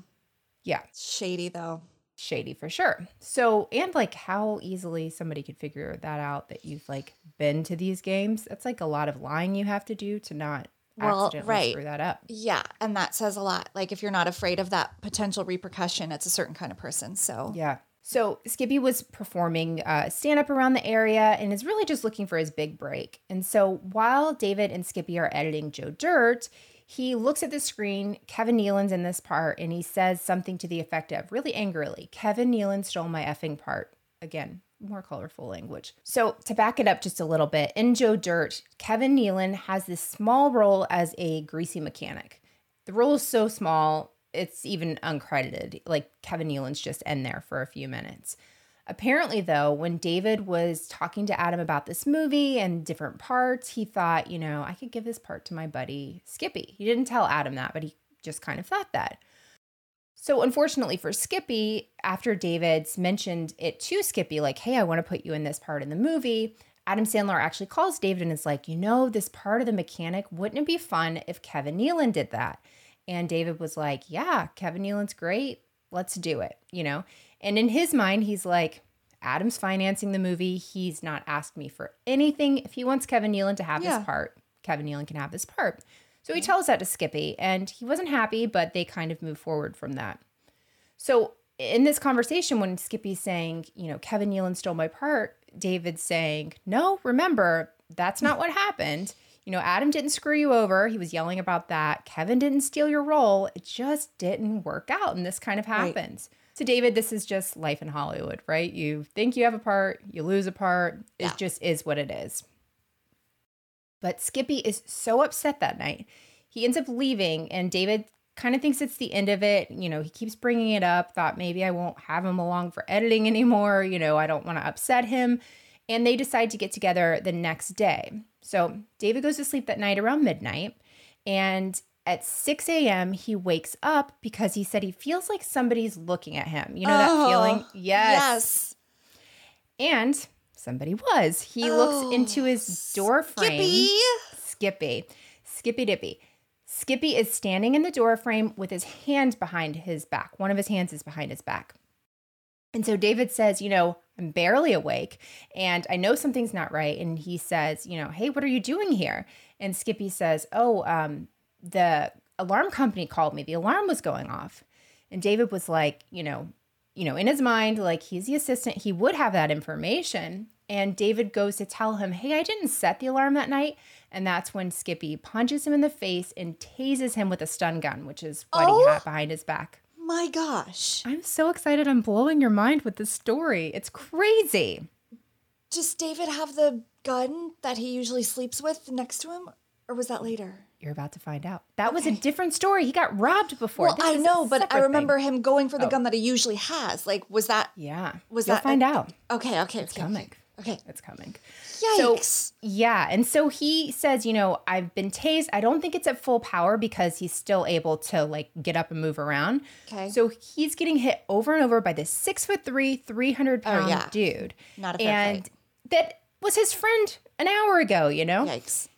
Yeah Shady though. Shady for sure. So, and like how easily somebody could figure that out that you've like been to these games. That's like a lot of lying you have to do to not Well, accidentally right. screw that up. Yeah, and that says a lot. Like if you're not afraid of that potential repercussion, it's a certain kind of person. So Yeah. So Skippy was performing uh, stand up around the area and is really just looking for his big break. And so while David and Skippy are editing Joe Dirt, he looks at the screen. Kevin Nealon's in this part and he says something to the effect of really angrily Kevin Nealon stole my effing part. Again, more colorful language. So, to back it up just a little bit, in Joe Dirt, Kevin Nealon has this small role as a greasy mechanic. The role is so small, it's even uncredited. Like Kevin Nealon's just in there for a few minutes. Apparently, though, when David was talking to Adam about this movie and different parts, he thought, you know, I could give this part to my buddy Skippy. He didn't tell Adam that, but he just kind of thought that. So, unfortunately for Skippy, after David's mentioned it to Skippy, like, hey, I want to put you in this part in the movie, Adam Sandler actually calls David and is like, you know, this part of the mechanic, wouldn't it be fun if Kevin Nealon did that? And David was like, yeah, Kevin Nealon's great. Let's do it, you know? And in his mind, he's like, Adam's financing the movie. He's not asked me for anything. If he wants Kevin Nealon to have Yeah. this part, Kevin Nealon can have his part. So he tells that to Skippy, and he wasn't happy, but they kind of move forward from that. So in this conversation, when Skippy's saying, you know, Kevin Nealon stole my part, David's saying, no, remember, that's not what happened. You know, Adam didn't screw you over. He was yelling about that. Kevin didn't steal your role. It just didn't work out. And this kind of Right. So, David, this is just life in Hollywood, right? You think you have a part, you lose a part. It Yeah. just is what it is. But Skippy is so upset that night. He ends up leaving, and David kind of thinks it's the end of it. You know, he keeps bringing it up, thought maybe I won't have him along for editing anymore. You know, I don't want to upset him. And they decide to get together the next day. So David goes to sleep that night around midnight. And at 6 a.m., he wakes up because he said he feels like somebody's looking at him. You know that Oh, feeling? Yes. And somebody was. He Oh, looks into his door frame. Skippy. Skippy. Skippy Dippy. Skippy is standing in the door frame with his hand behind his back. One of his hands is behind his back. And so David says, You know, I'm barely awake and I know something's not right. And he says, You know, hey, what are you doing here? And Skippy says, Oh, um, the alarm company called me. The alarm was going off. And David was like, You know, you know, in his mind, like he's the assistant, he would have that information. And David goes to tell him, Hey, I didn't set the alarm that night. And that's when Skippy punches him in the face and tases him with a stun gun, which is what Oh. he had behind his back. My gosh. I'm so excited. I'm blowing your mind with this story. It's crazy. Does David have the gun that he usually sleeps with next to him? Or was that later? You're about to find out. That was a different story. He got robbed before. Well, This I know, but I remember thing. him going for the Oh. gun that he usually has. Like, was that Yeah. Was You'll that- find out. okay? Okay, It's okay, coming. Okay. It's coming. Yikes. So, yeah. And so he says, you know, I've been tased. I don't think it's at full power because he's still able to like get up and move around. Okay. So he's getting hit over and over by this six foot three, 300 pound Oh, yeah. dude. Not a fair And fight. that was his friend an hour ago, you know? Yikes.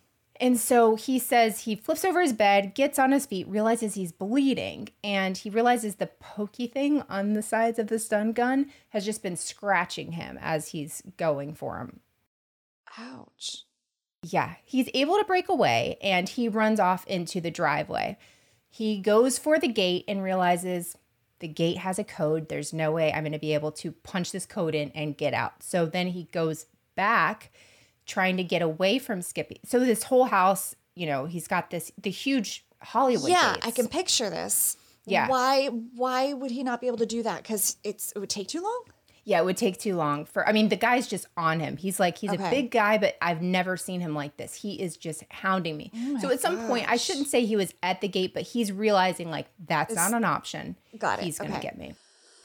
And so he says he flips over his bed, gets on his feet, realizes he's bleeding, and he realizes the pokey thing on the sides of the stun gun has just been scratching him as he's going for him. Ouch. Yeah, he's able to break away and he runs off into the driveway. He goes for the gate and realizes the gate has a code. There's no way I'm going to be able to punch this code in and get out. So then he goes back trying to get away from Skippy. So this whole house, you know, he's got this the huge Hollywood yeah. I can picture this. Yeah. Why? Why would he not be able to do that? Because it's it would take too long. Yeah, it would take too long for. I mean, the guy's just on him. He's like, he's a big guy, but I've never seen him like this. He is just hounding me. Oh so at some point, I shouldn't say he was at the gate, but he's realizing like that's not an option. Got it. He's gonna Okay. get me.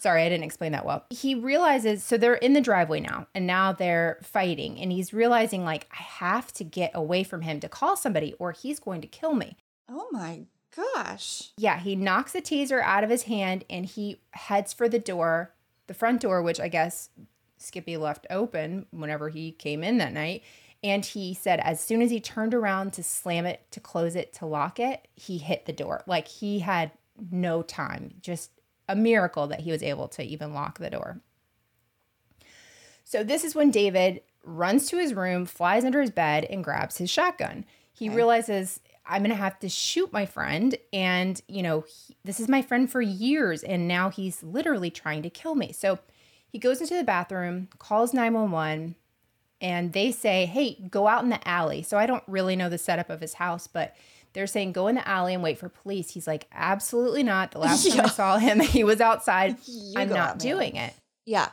Sorry, I didn't explain that well. He realizes so they're in the driveway now, and now they're fighting, and he's realizing like I have to get away from him to call somebody, or he's going to kill me. Oh my gosh. Yeah, he knocks the taser out of his hand and he heads for the door, the front door, which I guess Skippy left open whenever he came in that night. And he said, as soon as he turned around to slam it, to close it, to lock it, he hit the door. Like he had no time. Just a miracle that he was able to even lock the door. So this is when David runs to his room, flies under his bed, and grabs his shotgun. He realizes I'm going to have to shoot my friend. And, you know, he- this is my friend for years. And now he's literally trying to kill me. So he goes into the bathroom, calls 911, and they say, hey, go out in the alley. So I don't really know the setup of his house, but they're saying go in the alley and wait for police. He's like, absolutely not. The <laughs> last time I saw him, he was outside. <laughs> You I'm not out in the alley." doing it. Yeah.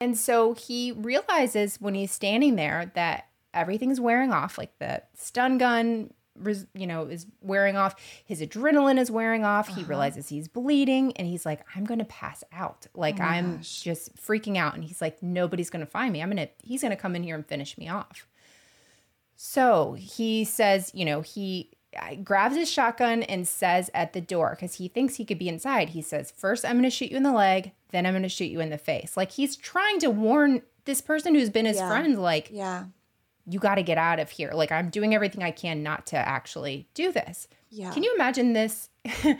And so he realizes when he's standing there that everything's wearing off, like the stun gun, you know, is wearing off. His adrenaline is wearing off. He uh-huh. realizes he's bleeding and he's like, I'm going to pass out. Like, oh I'm just freaking out. And he's like, nobody's going to find me. I'm going to, he's going to come in here and finish me off. So he says, you know, he grabs his shotgun and says at the door, because he thinks he could be inside, he says, First, I'm going to shoot you in the leg, then I'm going to shoot you in the face. Like he's trying to warn this person who's been his Yeah. friend, like, Yeah. you got to get out of here. Like, I'm doing everything I can not to actually do this. Yeah. Can you imagine this <laughs> for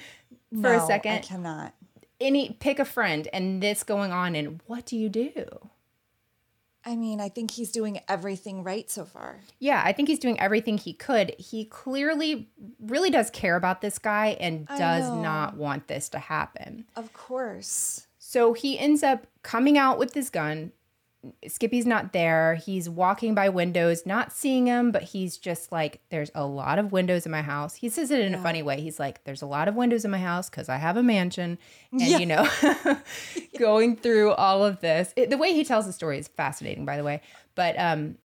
No, a second? I cannot. Any pick a friend and this going on, and what do you do? I mean, I think he's doing everything right so far. Yeah, I think he's doing everything he could. He clearly really does care about this guy and does not want this to happen. Of course. So he ends up coming out with his gun. Skippy's not there. He's walking by windows, not seeing him, but he's just like, there's a lot of windows in my house. He says it in a funny way. He's like, there's a lot of windows in my house because I have a mansion. And, Yeah. you know, <laughs> <laughs> going through all of this. It, the way he tells the story is fascinating, by the way. But um,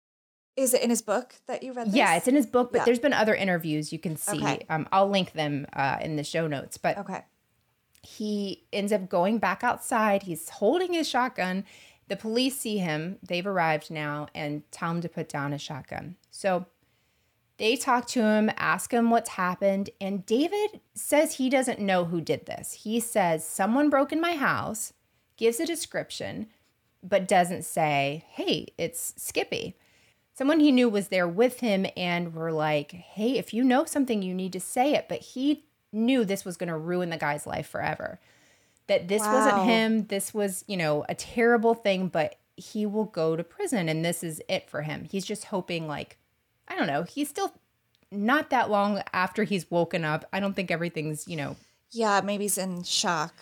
Is it in his book that you read this? yeah, it's in his book, but Yeah. there's been other interviews you can see. Okay. Um, I'll link them uh, in the show notes. But Okay. he ends up going back outside. He's holding his shotgun. The police see him. They've arrived now and tell him to put down his shotgun. So they talk to him, ask him what's happened, and David says he doesn't know who did this. He says someone broke in my house, gives a description, but doesn't say, hey, it's Skippy. Someone he knew was there with him and were like, hey, if you know something, you need to say it. But he knew this was going to ruin the guy's life forever. That this wasn't him. This was, you know, a terrible thing, but he will go to prison and this is it for him. He's just hoping, like, I don't know, he's still not that long after he's woken up. I don't think everything's, you know, Yeah, maybe he's in shock.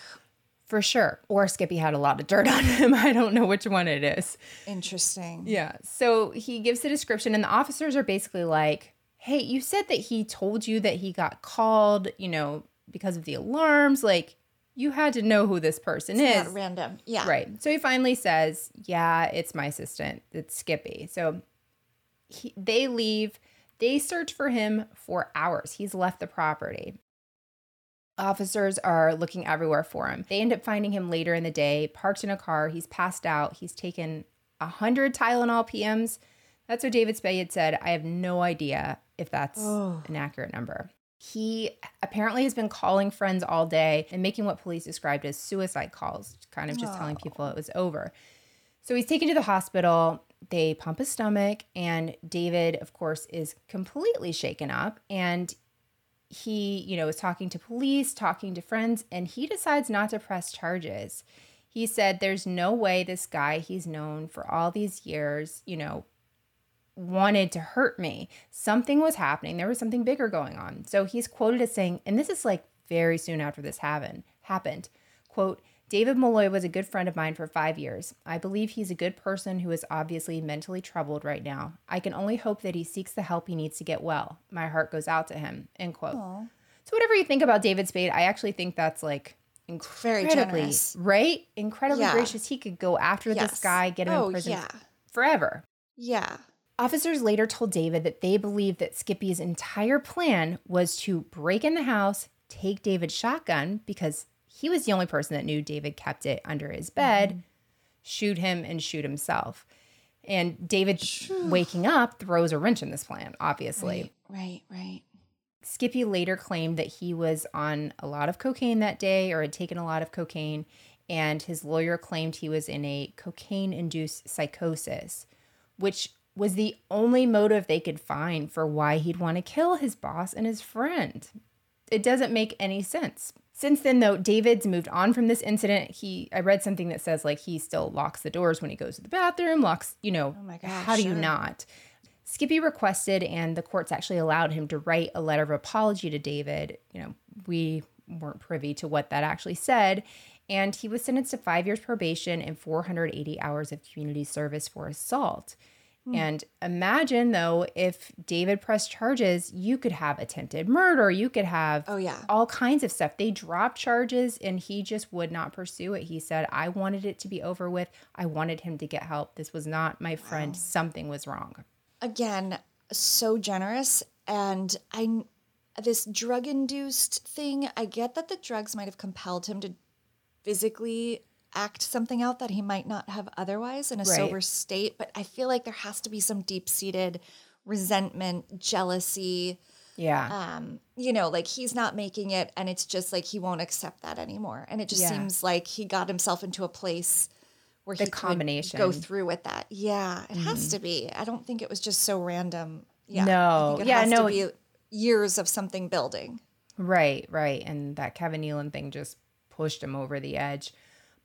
for sure. Or Skippy had a lot of dirt <laughs> on him. I don't know which one it is. Interesting. Yeah. So he gives the description, and the officers are basically like, hey, you said that he told you that he got called, you know, because of the alarms. Like, you had to know who this person It's is. not random. Yeah. Right. So he finally says, Yeah, it's my assistant. It's Skippy. So he, they leave. They search for him for hours. He's left the property. Officers are looking everywhere for him. They end up finding him later in the day, parked in a car. He's passed out. He's taken a 100 Tylenol PMs. That's what David Spade said. I have no idea if that's Oh. an accurate number. He apparently has been calling friends all day and making what police described as suicide calls, kind of just oh. telling people it was over. So he's taken to the hospital. They pump his stomach, and David, of course, is completely shaken up. And he, you know, is talking to police, talking to friends, and he decides not to press charges. He said, There's no way this guy he's known for all these years, you know, wanted to hurt me. Something was happening. There was something bigger going on. So he's quoted as saying, and this is like very soon after this happened, happened. Quote, David Malloy was a good friend of mine for five years. I believe he's a good person who is obviously mentally troubled right now. I can only hope that he seeks the help he needs to get well. My heart goes out to him. End quote. So whatever you think about David Spade, I actually think that's like Very incredibly generous. right, incredibly Yeah. gracious. He could go after this guy, get him Oh, in prison yeah. forever. Yeah. Officers later told David that they believed that Skippy's entire plan was to break in the house, take David's shotgun because he was the only person that knew David kept it under his mm-hmm. bed, shoot him, and shoot himself. And David, waking up, throws a wrench in this plan, obviously. Right, right. Skippy later claimed that he was on a lot of cocaine that day or had taken a lot of cocaine, and his lawyer claimed he was in a cocaine induced psychosis, which was the only motive they could find for why he'd want to kill his boss and his friend. It doesn't make any sense. Since then, though, David's moved on from this incident. He, I read something that says like he still locks the doors when he goes to the bathroom, locks, you know, Oh my gosh, how do you not? Skippy requested, and the courts actually allowed him to write a letter of apology to David. You know, we weren't privy to what that actually said. And he was sentenced to five years probation and 480 hours of community service for assault. Hmm. And imagine though, if David pressed charges, you could have attempted murder, you could have Oh, yeah. all kinds of stuff. They dropped charges and he just would not pursue it. He said, I wanted it to be over with. I wanted him to get help. This was not my friend. Something was wrong. Again, so generous. And I, this drug induced thing, I get that the drugs might have compelled him to physically act something out that he might not have otherwise in a Right. sober state. But I feel like there has to be some deep seated resentment, jealousy. Yeah. um, you know, like he's not making it, and it's just like he won't accept that anymore. And it just Yeah. seems like he got himself into a place where The he could combination. go through with that. Yeah, it has to be. I don't think it was just so random. Yeah, No. Yeah, has no. to be years of something building. Right, right. And that Kevin Nealon thing just pushed him over the edge.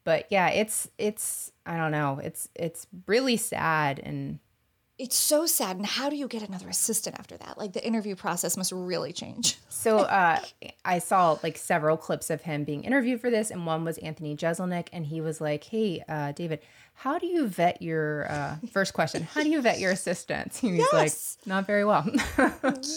But yeah, it's it's I don't know. It's it's really sad and It's so sad. And how do you get another assistant after that? Like the interview process must really change. <laughs> so uh I saw like several clips of him being interviewed for this and one was Anthony Jeselnik and he was like, "Hey, uh David, how do you vet your uh <laughs> first question? How do you vet your assistants?" And he's Yes. like, "Not very well." <laughs>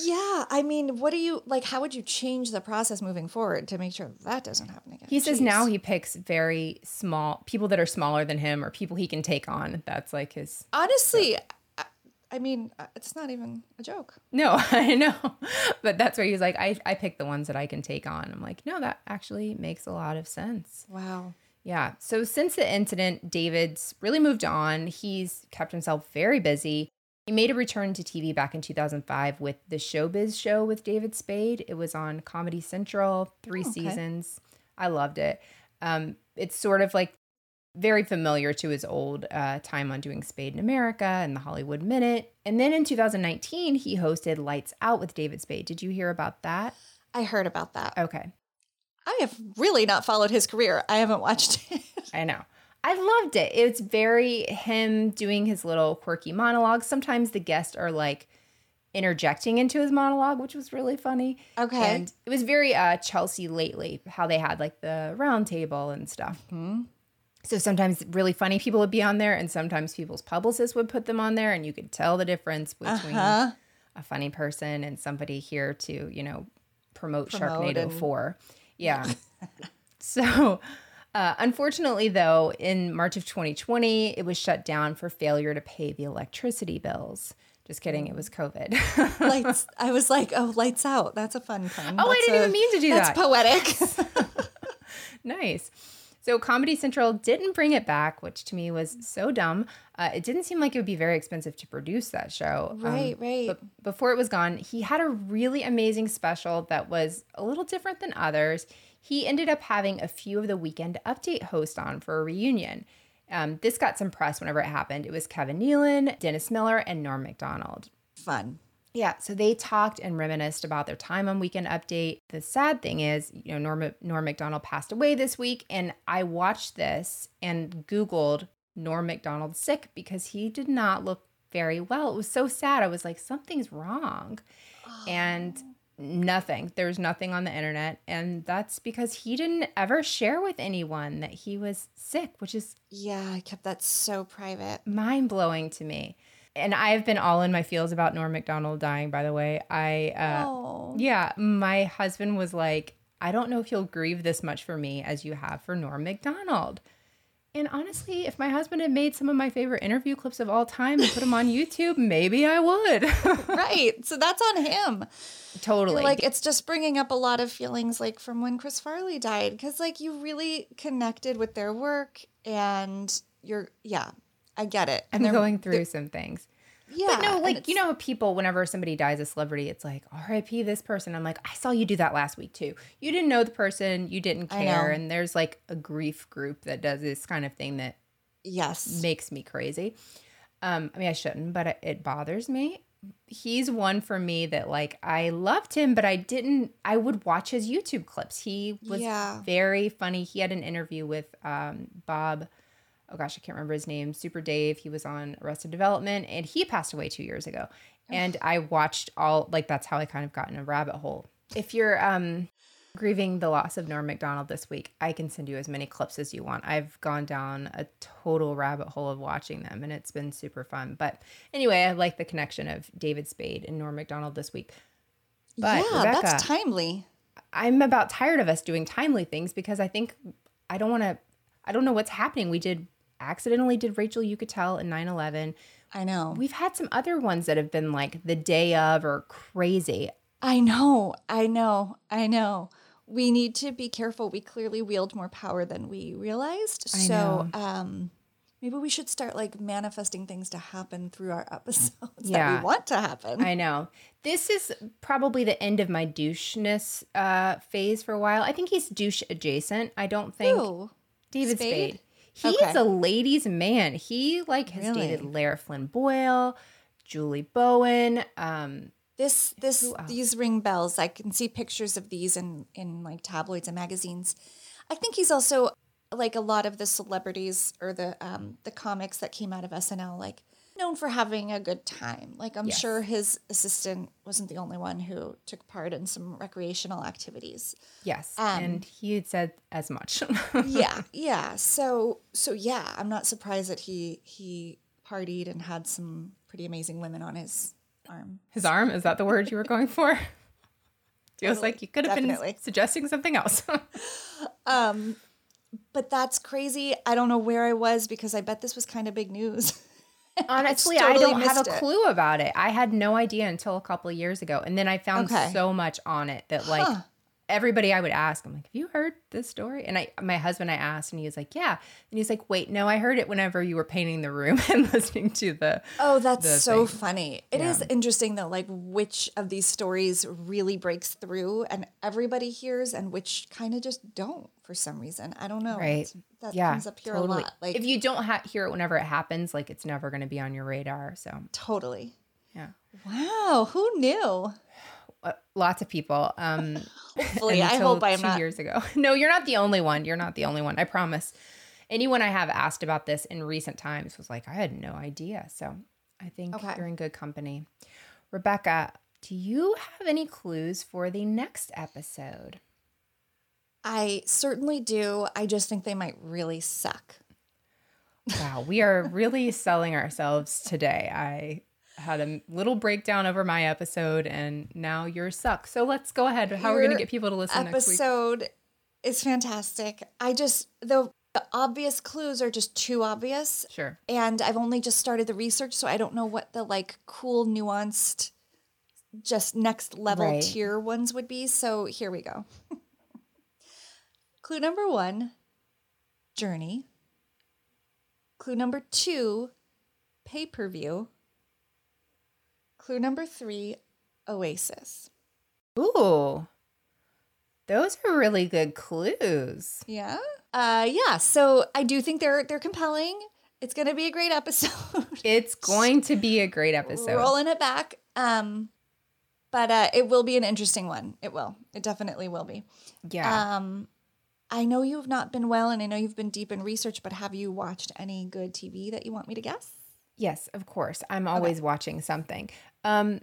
Yeah, I mean, what do you like? How would you change the process moving forward to make sure that doesn't happen again? He says Jeez. now he picks very small people that are smaller than him or people he can take on. That's like his honestly, I mean, uh, it's not even a joke. No, <laughs> I know. But that's where he was like, I, I pick the ones that I can take on. I'm like, no, that actually makes a lot of sense. Wow. Yeah. So since the incident, David's really moved on. He's kept himself very busy. He made a return to TV back in 2005 with the Showbiz Show with David Spade. It was on Comedy Central, three Oh, okay. seasons. I loved it. Um, it's sort of like very familiar to his old uh, time on doing Spade in America and the Hollywood Minute. And then in 2019, he hosted Lights Out with David Spade. Did you hear about that? I heard about that. Okay. I have really not followed his career. I haven't watched <laughs> it. I know. I loved it. It's very him doing his little quirky monologues. Sometimes the guests are like interjecting into his monologue, which was really funny. Okay. And it was very uh, Chelsea lately, how they had like the round table and stuff. So sometimes really funny people would be on there, and sometimes people's publicists would put them on there, and you could tell the difference between Uh-huh. a funny person and somebody here to, you know, promote, Promote Sharknado and- 4. Yeah. <laughs> so, uh, unfortunately, though, in March of 2020, it was shut down for failure to pay the electricity bills. Just kidding, it was COVID. lights. <laughs> I was like, oh, lights out. That's a fun pun. Oh, I didn't a- even mean to do that's that. That's poetic. <laughs> nice. So Comedy Central didn't bring it back, which to me was so dumb. Uh, it didn't seem like it would be very expensive to produce that show. Um, Right, right. But before it was gone, he had a really amazing special that was a little different than others. He ended up having a few of the Weekend Update hosts on for a reunion. Um, this got some press whenever it happened. It was Kevin Nealon, Dennis Miller, and Norm Macdonald. Fun. Yeah, so they talked and reminisced about their time on Weekend Update. The sad thing is, you know, Norm, Norm Macdonald passed away this week, and I watched this and Googled Norm Macdonald sick because he did not look very well. It was so sad. I was like, something's wrong. And oh. nothing. There's nothing on the internet. And that's because he didn't ever share with anyone that he was sick, which is Yeah, I kept that so private. mind blowing to me. And I've been all in my feels about Norm Macdonald dying, by the way. I, uh, Oh. yeah, my husband was like, I don't know if you'll grieve this much for me as you have for Norm Macdonald. And honestly, if my husband had made some of my favorite interview clips of all time and put them on YouTube, <laughs> maybe I would. <laughs> right. So that's on him. totally. Like it's just bringing up a lot of feelings like from when Chris Farley died because like you really connected with their work and you're yeah, I get it. I'm And they're- going through some things. yeah. But no, like you know, people whenever somebody dies a celebrity, it's like R.I.P. this person. I'm like, I saw you do that last week too. You didn't know the person, you didn't care, and there's like a grief group that does this kind of thing that Yes. makes me crazy. Um, I mean, I shouldn't, but it, it bothers me. He's one for me that like I loved him, but I didn't. I would watch his YouTube clips. He was Yeah. very funny. He had an interview with um, Bob. Oh gosh, I can't remember his name. Super Dave. He was on Arrested Development, and he passed away two years ago. And I watched all like that's how I kind of got in a rabbit hole. If you're um grieving the loss of Norm Macdonald this week, I can send you as many clips as you want. I've gone down a total rabbit hole of watching them and it's been super fun. But anyway, I like the connection of David Spade and Norm Macdonald this week. But yeah, Rebecca, that's timely. I'm about tired of us doing timely things because I think I don't want to I don't know what's happening. We did accidentally did Rachel Yucatel in 9/11. I know. We've had some other ones that have been like the day of or crazy. I know. I know. I know. We need to be careful. We clearly wield more power than we realized. I so, um maybe we should start like manifesting things to happen through our episodes <laughs> that we want to happen. I know. This is probably the end of my doucheness uh, phase for a while. I think he's douche adjacent. I don't think? David Spade? Spade. He's Okay. a ladies' man. He like has Really? dated Lara Flynn Boyle, Julie Bowen. Um, This this these ring bells. I can see pictures of these in in like tabloids and magazines. I think he's also like a lot of the celebrities or the um the comics that came out of SNL like known for having a good time. Like I'm Yes. sure his assistant wasn't the only one who took part in some recreational activities. yes, Um, and he had said as much. <laughs> yeah, yeah. So so yeah, I'm not surprised that he he partied and had some pretty amazing women on his arm. His arm is that the word you were going for? <laughs> Feels Totally. like you could have Definitely. been suggesting something else. <laughs> Um, but that's crazy. I don't know where I was because I bet this was kind of big news. Honestly, totally I don't have a it. clue about it. I had no idea until a couple of years ago. And then I found Okay. so much on it that like Huh. Everybody I would ask, I'm like, have you heard this story? And I my husband I asked and he was like, Yeah. And he's like, Wait, no, I heard it whenever you were painting the room <laughs> and listening to the Oh, that's the so thing. funny. It is Yeah. interesting though, like which of these stories really breaks through and everybody hears and which kind of just don't for some reason. I don't know. Right. It's- That yeah. comes up here totally. a lot. Like if you don't ha- hear it whenever it happens, like it's never gonna be on your radar. So totally. yeah. Wow, who knew? Uh, lots of people. Um <laughs> Hopefully, I hope I'm two not. years ago. <laughs> No, you're not the only one. You're not the only one. I promise. Anyone I have asked about this in recent times was like, I had no idea. So I think Okay. you're in good company. Rebecca, do you have any clues for the next episode? I certainly do. I just think they might really suck. Wow, we are really selling ourselves today. I had a little breakdown over my episode and now yours suck. So let's go ahead. How are we gonna get people to listen next week? episode is fantastic. I just the, the obvious clues are just too obvious, Sure. and I've only just started the research, so I don't know what the like cool, nuanced, just next level Right. tier ones would be. So here we go. <laughs> Clue number one: Journey. Clue number two: Pay per view. Clue number three: Oasis. Ooh. Those are really good clues. Yeah. Uh yeah, so I do think they're they're compelling. It's going to be a great episode. <laughs> It's going to be a great episode. Rolling it back. Um but uh it will be an interesting one. It will. It definitely will be. Yeah. Um I know you've not been well and I know you've been deep in research, but have you watched any good TV that you want me to guess? Yes, of course. I'm always watching something. Um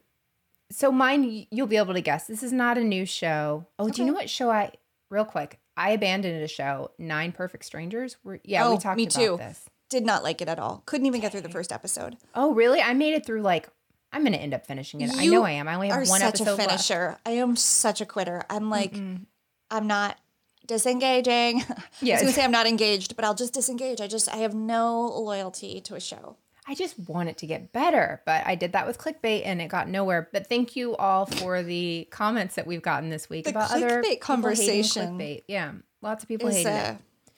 so mine you'll be able to guess. This is not a new show. Oh, do you know what show I real quick. I abandoned a show, Nine Perfect Strangers. We're, yeah, Oh, we talked me about too. this. Did not like it at all. Couldn't even get through the first episode. Oh, really? I made it through like I'm going to end up finishing it. I know I am. I only have one such episode a finisher. I am such a quitter. I'm like I'm not disengaging. <laughs> I Yes. was gonna say I'm not engaged, but I'll just disengage. I just I have no loyalty to a show. I just want it to get better, but I did that with clickbait and it got nowhere. But thank you all for the comments that we've gotten this week The about other clickbait conversation Clickbait. Yeah, lots of people Is hated a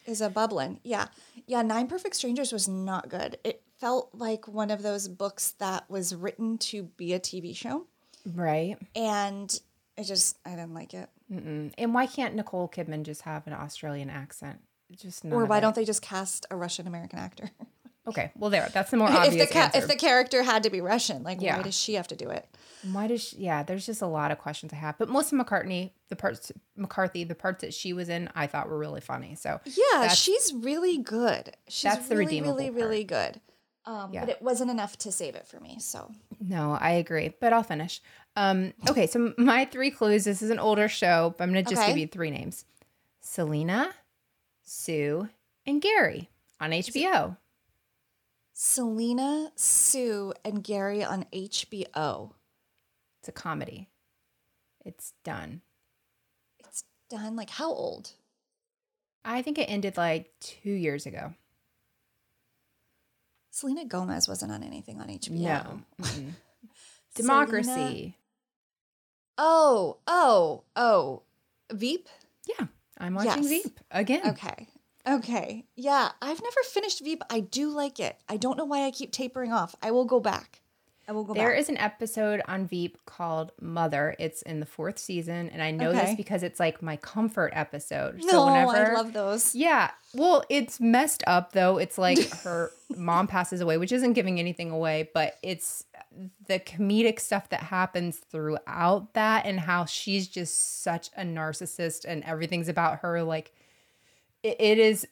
it. is a bubbling. Yeah. Yeah, Nine Perfect Strangers was not good. It felt like one of those books that was written to be a TV show. Right. And it just I didn't like it. Mm-mm. And why can't Nicole Kidman just have an Australian accent? Just or why don't they just cast a Russian American actor? <laughs> Okay, well there. That's the more if obvious the ca- answer. if the character had to be Russian, like Yeah. why does she have to do it? Why does she, yeah? There's just a lot of questions I have. But Melissa McCartney, the parts McCarthy, the parts that she was in, I thought were really funny. So Yeah, she's really good. She's That's the really, really, really good. Um, Yeah. But it wasn't enough to save it for me. So No, I agree, but I'll finish. Um, okay, so my three clues. This is an older show, but I'm going to just Okay. give you three names: Selina, Sue, and Gary on HBO. Selina, Sue, and Gary on HBO. It's a comedy. It's done. It's done. Like how old? I think it ended like two years ago. Selena Gomez wasn't on anything on HBO. No, <laughs> Mm-mm. Democracy. Oh, oh, oh. Veep? Yeah, I'm watching Yes. Veep again. Okay. Okay. Yeah, I've never finished Veep. I do like it. I don't know why I keep tapering off. I will go back. I will go There back. is an episode on Veep called Mother. It's in the fourth season, and I know Okay. this because it's like my comfort episode. no, so whenever I love those. Yeah. Well, it's messed up though. It's like <laughs> her mom passes away, which isn't giving anything away, but it's the comedic stuff that happens throughout that and how she's just such a narcissist and everything's about her. Like, it, it is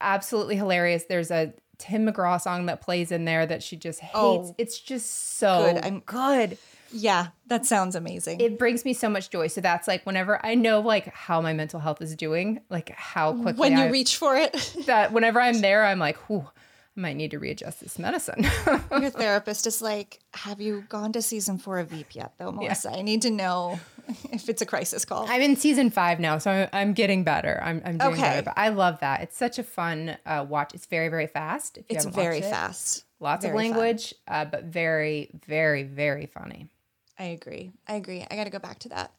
absolutely hilarious. There's a Tim McGraw song that plays in there that she just hates. Oh. it's just so Good. I'm- good Yeah, that sounds amazing. it brings me so much joy. So that's like whenever I know like how my mental health is doing, like how quickly when you I, reach for it, <laughs> that whenever I'm there, I'm like, whew, I might need to readjust this medicine. your <laughs> therapist is like, "Have you gone to season four of Veep yet, though, Melissa? I need to know <laughs> if it's a crisis call." I'm in season five now, so I'm, I'm getting better. I'm, I'm doing Okay. better. But I love that. It's such a fun uh, watch. It's very, very fast. If you it's very it. fast. Lots of Very fun. language, uh, but very, very, very funny. I agree. I agree. I got to go back to that.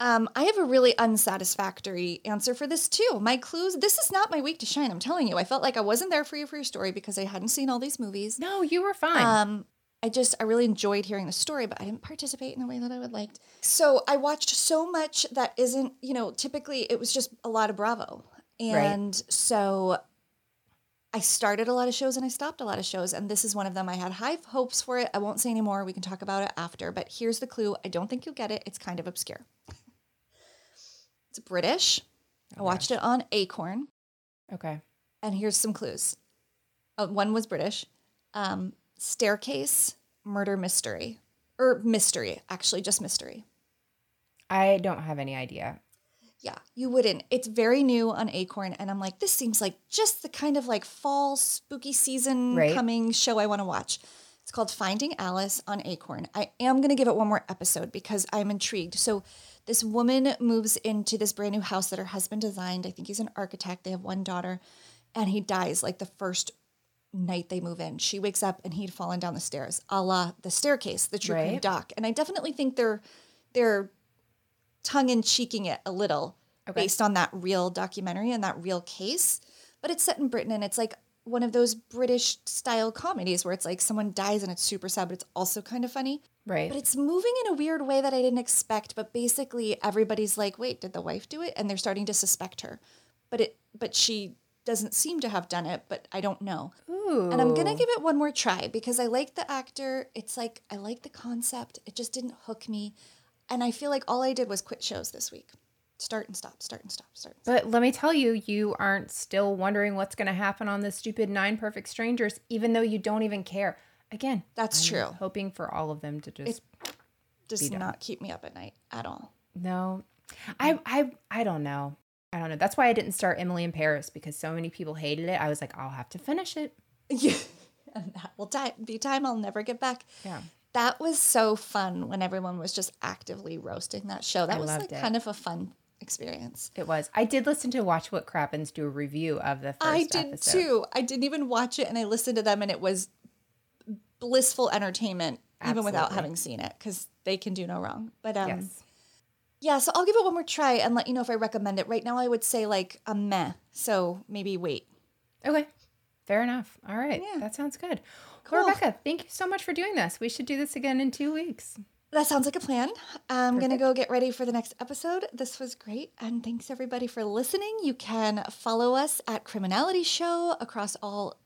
Um, I have a really unsatisfactory answer for this too. My clues. This is not my week to shine. I'm telling you. I felt like I wasn't there for you for your story because I hadn't seen all these movies. No, you were fine. Um, I just I really enjoyed hearing the story, but I didn't participate in the way that I would like. So I watched so much that isn't, you know, typically it was just a lot of Bravo, and so I started a lot of shows and I stopped a lot of shows, and this is one of them. I had high hopes for it. I won't say anymore. We can talk about it after. But here's the clue. I don't think you'll get it. It's kind of obscure. It's British. I watched it on Acorn. okay. And here's some clues. Oh, one was British. Um, staircase murder mystery. Or mystery, actually, just mystery. I don't have any idea. Yeah, you wouldn't. It's very new on Acorn, and I'm like, this seems like just the kind of like fall spooky season Right. coming show I want to watch. It's called Finding Alice on Acorn. I am going to give it one more episode because I'm intrigued. So, this woman moves into this brand new house that her husband designed. I think he's an architect. They have one daughter, and he dies like the first night they move in. She wakes up and he'd fallen down the stairs, a la the staircase, the true crime Right. doc. And I definitely think they're they're tongue in cheeking it a little based on that real documentary and that real case. But it's set in Britain and it's like one of those British style comedies where it's like someone dies and it's super sad, but it's also kind of funny. Right. But it's moving in a weird way that I didn't expect. But basically, everybody's like, "Wait, did the wife do it?" And they're starting to suspect her. But it, but she doesn't seem to have done it. But I don't know. Ooh. And I'm gonna give it one more try because I like the actor. It's like I like the concept. It just didn't hook me, and I feel like all I did was quit shows this week. Start and stop. Start and stop. Start. And stop. But let me tell you, you aren't still wondering what's going to happen on the stupid Nine Perfect Strangers, even though you don't even care. Again, That's I'm true. Hoping for all of them to just Does not keep me up at night at all. no. I I I don't know. I don't know. That's why I didn't start Emily in Paris because so many people hated it. I was like, I'll have to finish it. Yeah, <laughs> and that will ti be time I'll never get back. Yeah. That was so fun when everyone was just actively roasting that show. That I was like it. kind of a fun experience. It was. I did listen to Watch What Crappens do a review of the first I did episode. too. I didn't even watch it and I listened to them and it was blissful entertainment even without having seen it because they can do no wrong. But um Yes. Yeah, so I'll give it one more try and let you know if I recommend it. Right now I would say like a meh. So maybe wait. Okay. Fair enough. All right. Yeah. That sounds good. Cool. Well, Rebecca, thank you so much for doing this. We should do this again in two weeks. That sounds like a plan. I'm going to go get ready for the next episode. This was great. And thanks everybody for listening. You can follow us at Criminality Show across all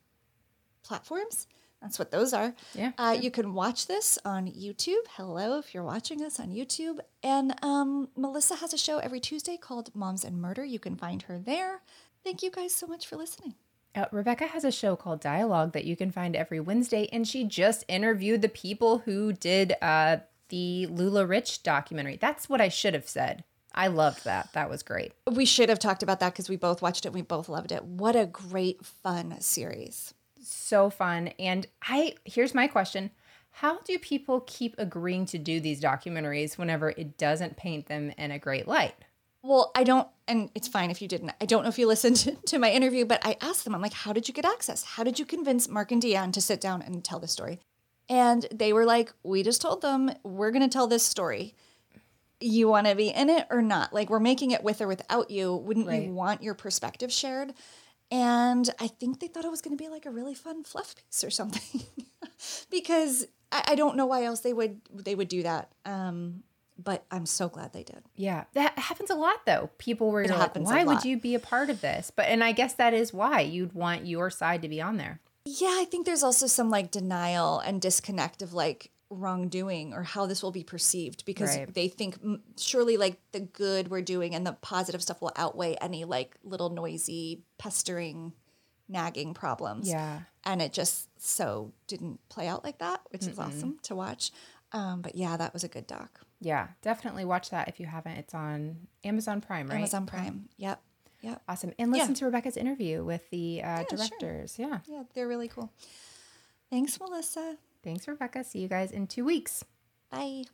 platforms. That's what those are. Yeah, Uh, you can watch this on YouTube. Hello, if you're watching us on YouTube. And um, Melissa has a show every Tuesday called Moms and Murder. You can find her there. Thank you guys so much for listening. Uh, Rebecca has a show called Dialogue that you can find every Wednesday, and she just interviewed the people who did uh, the LuLaRich documentary. That's what I should have said. I loved that. That was great. We should have talked about that because we both watched it. and We both loved it. What a great, fun series. So fun. And I here's my question. How do people keep agreeing to do these documentaries whenever it doesn't paint them in a great light? Well, I don't, and it's fine if you didn't. I don't know if you <laughs> listened to, to my interview, but I asked them, I'm like, how did you get access? How did you convince Mark and Deanne to sit down and tell the story? And they were like, we just told them, we're going to tell this story. You want to be in it or not? Like, we're making it with or without you. Wouldn't Right. you want your perspective shared? And I think they thought it was going to be like a really fun fluff piece or something. <laughs> because I, I don't know why else they would they would do that. Um, but I'm so glad they did. Yeah, that happens a lot though. People were like, "Why would you be a part of this?" But and I guess that is why you'd want your side to be on there. Yeah, I think there's also some like denial and disconnect of like wrongdoing or how this will be perceived because Right. they think surely like the good we're doing and the positive stuff will outweigh any like little noisy, pestering, nagging problems. Yeah. And it just so didn't play out like that, which is awesome to watch. Um, but yeah, that was a good doc. Yeah, definitely watch that if you haven't. It's on Amazon Prime, right? Amazon Prime. Yep. Yep. Awesome. And listen Yeah. to Rebecca's interview with the uh, sure. directors. Yeah. Yeah, they're really cool. Thanks, Melissa. Thanks, Rebecca. See you guys in two weeks. Bye.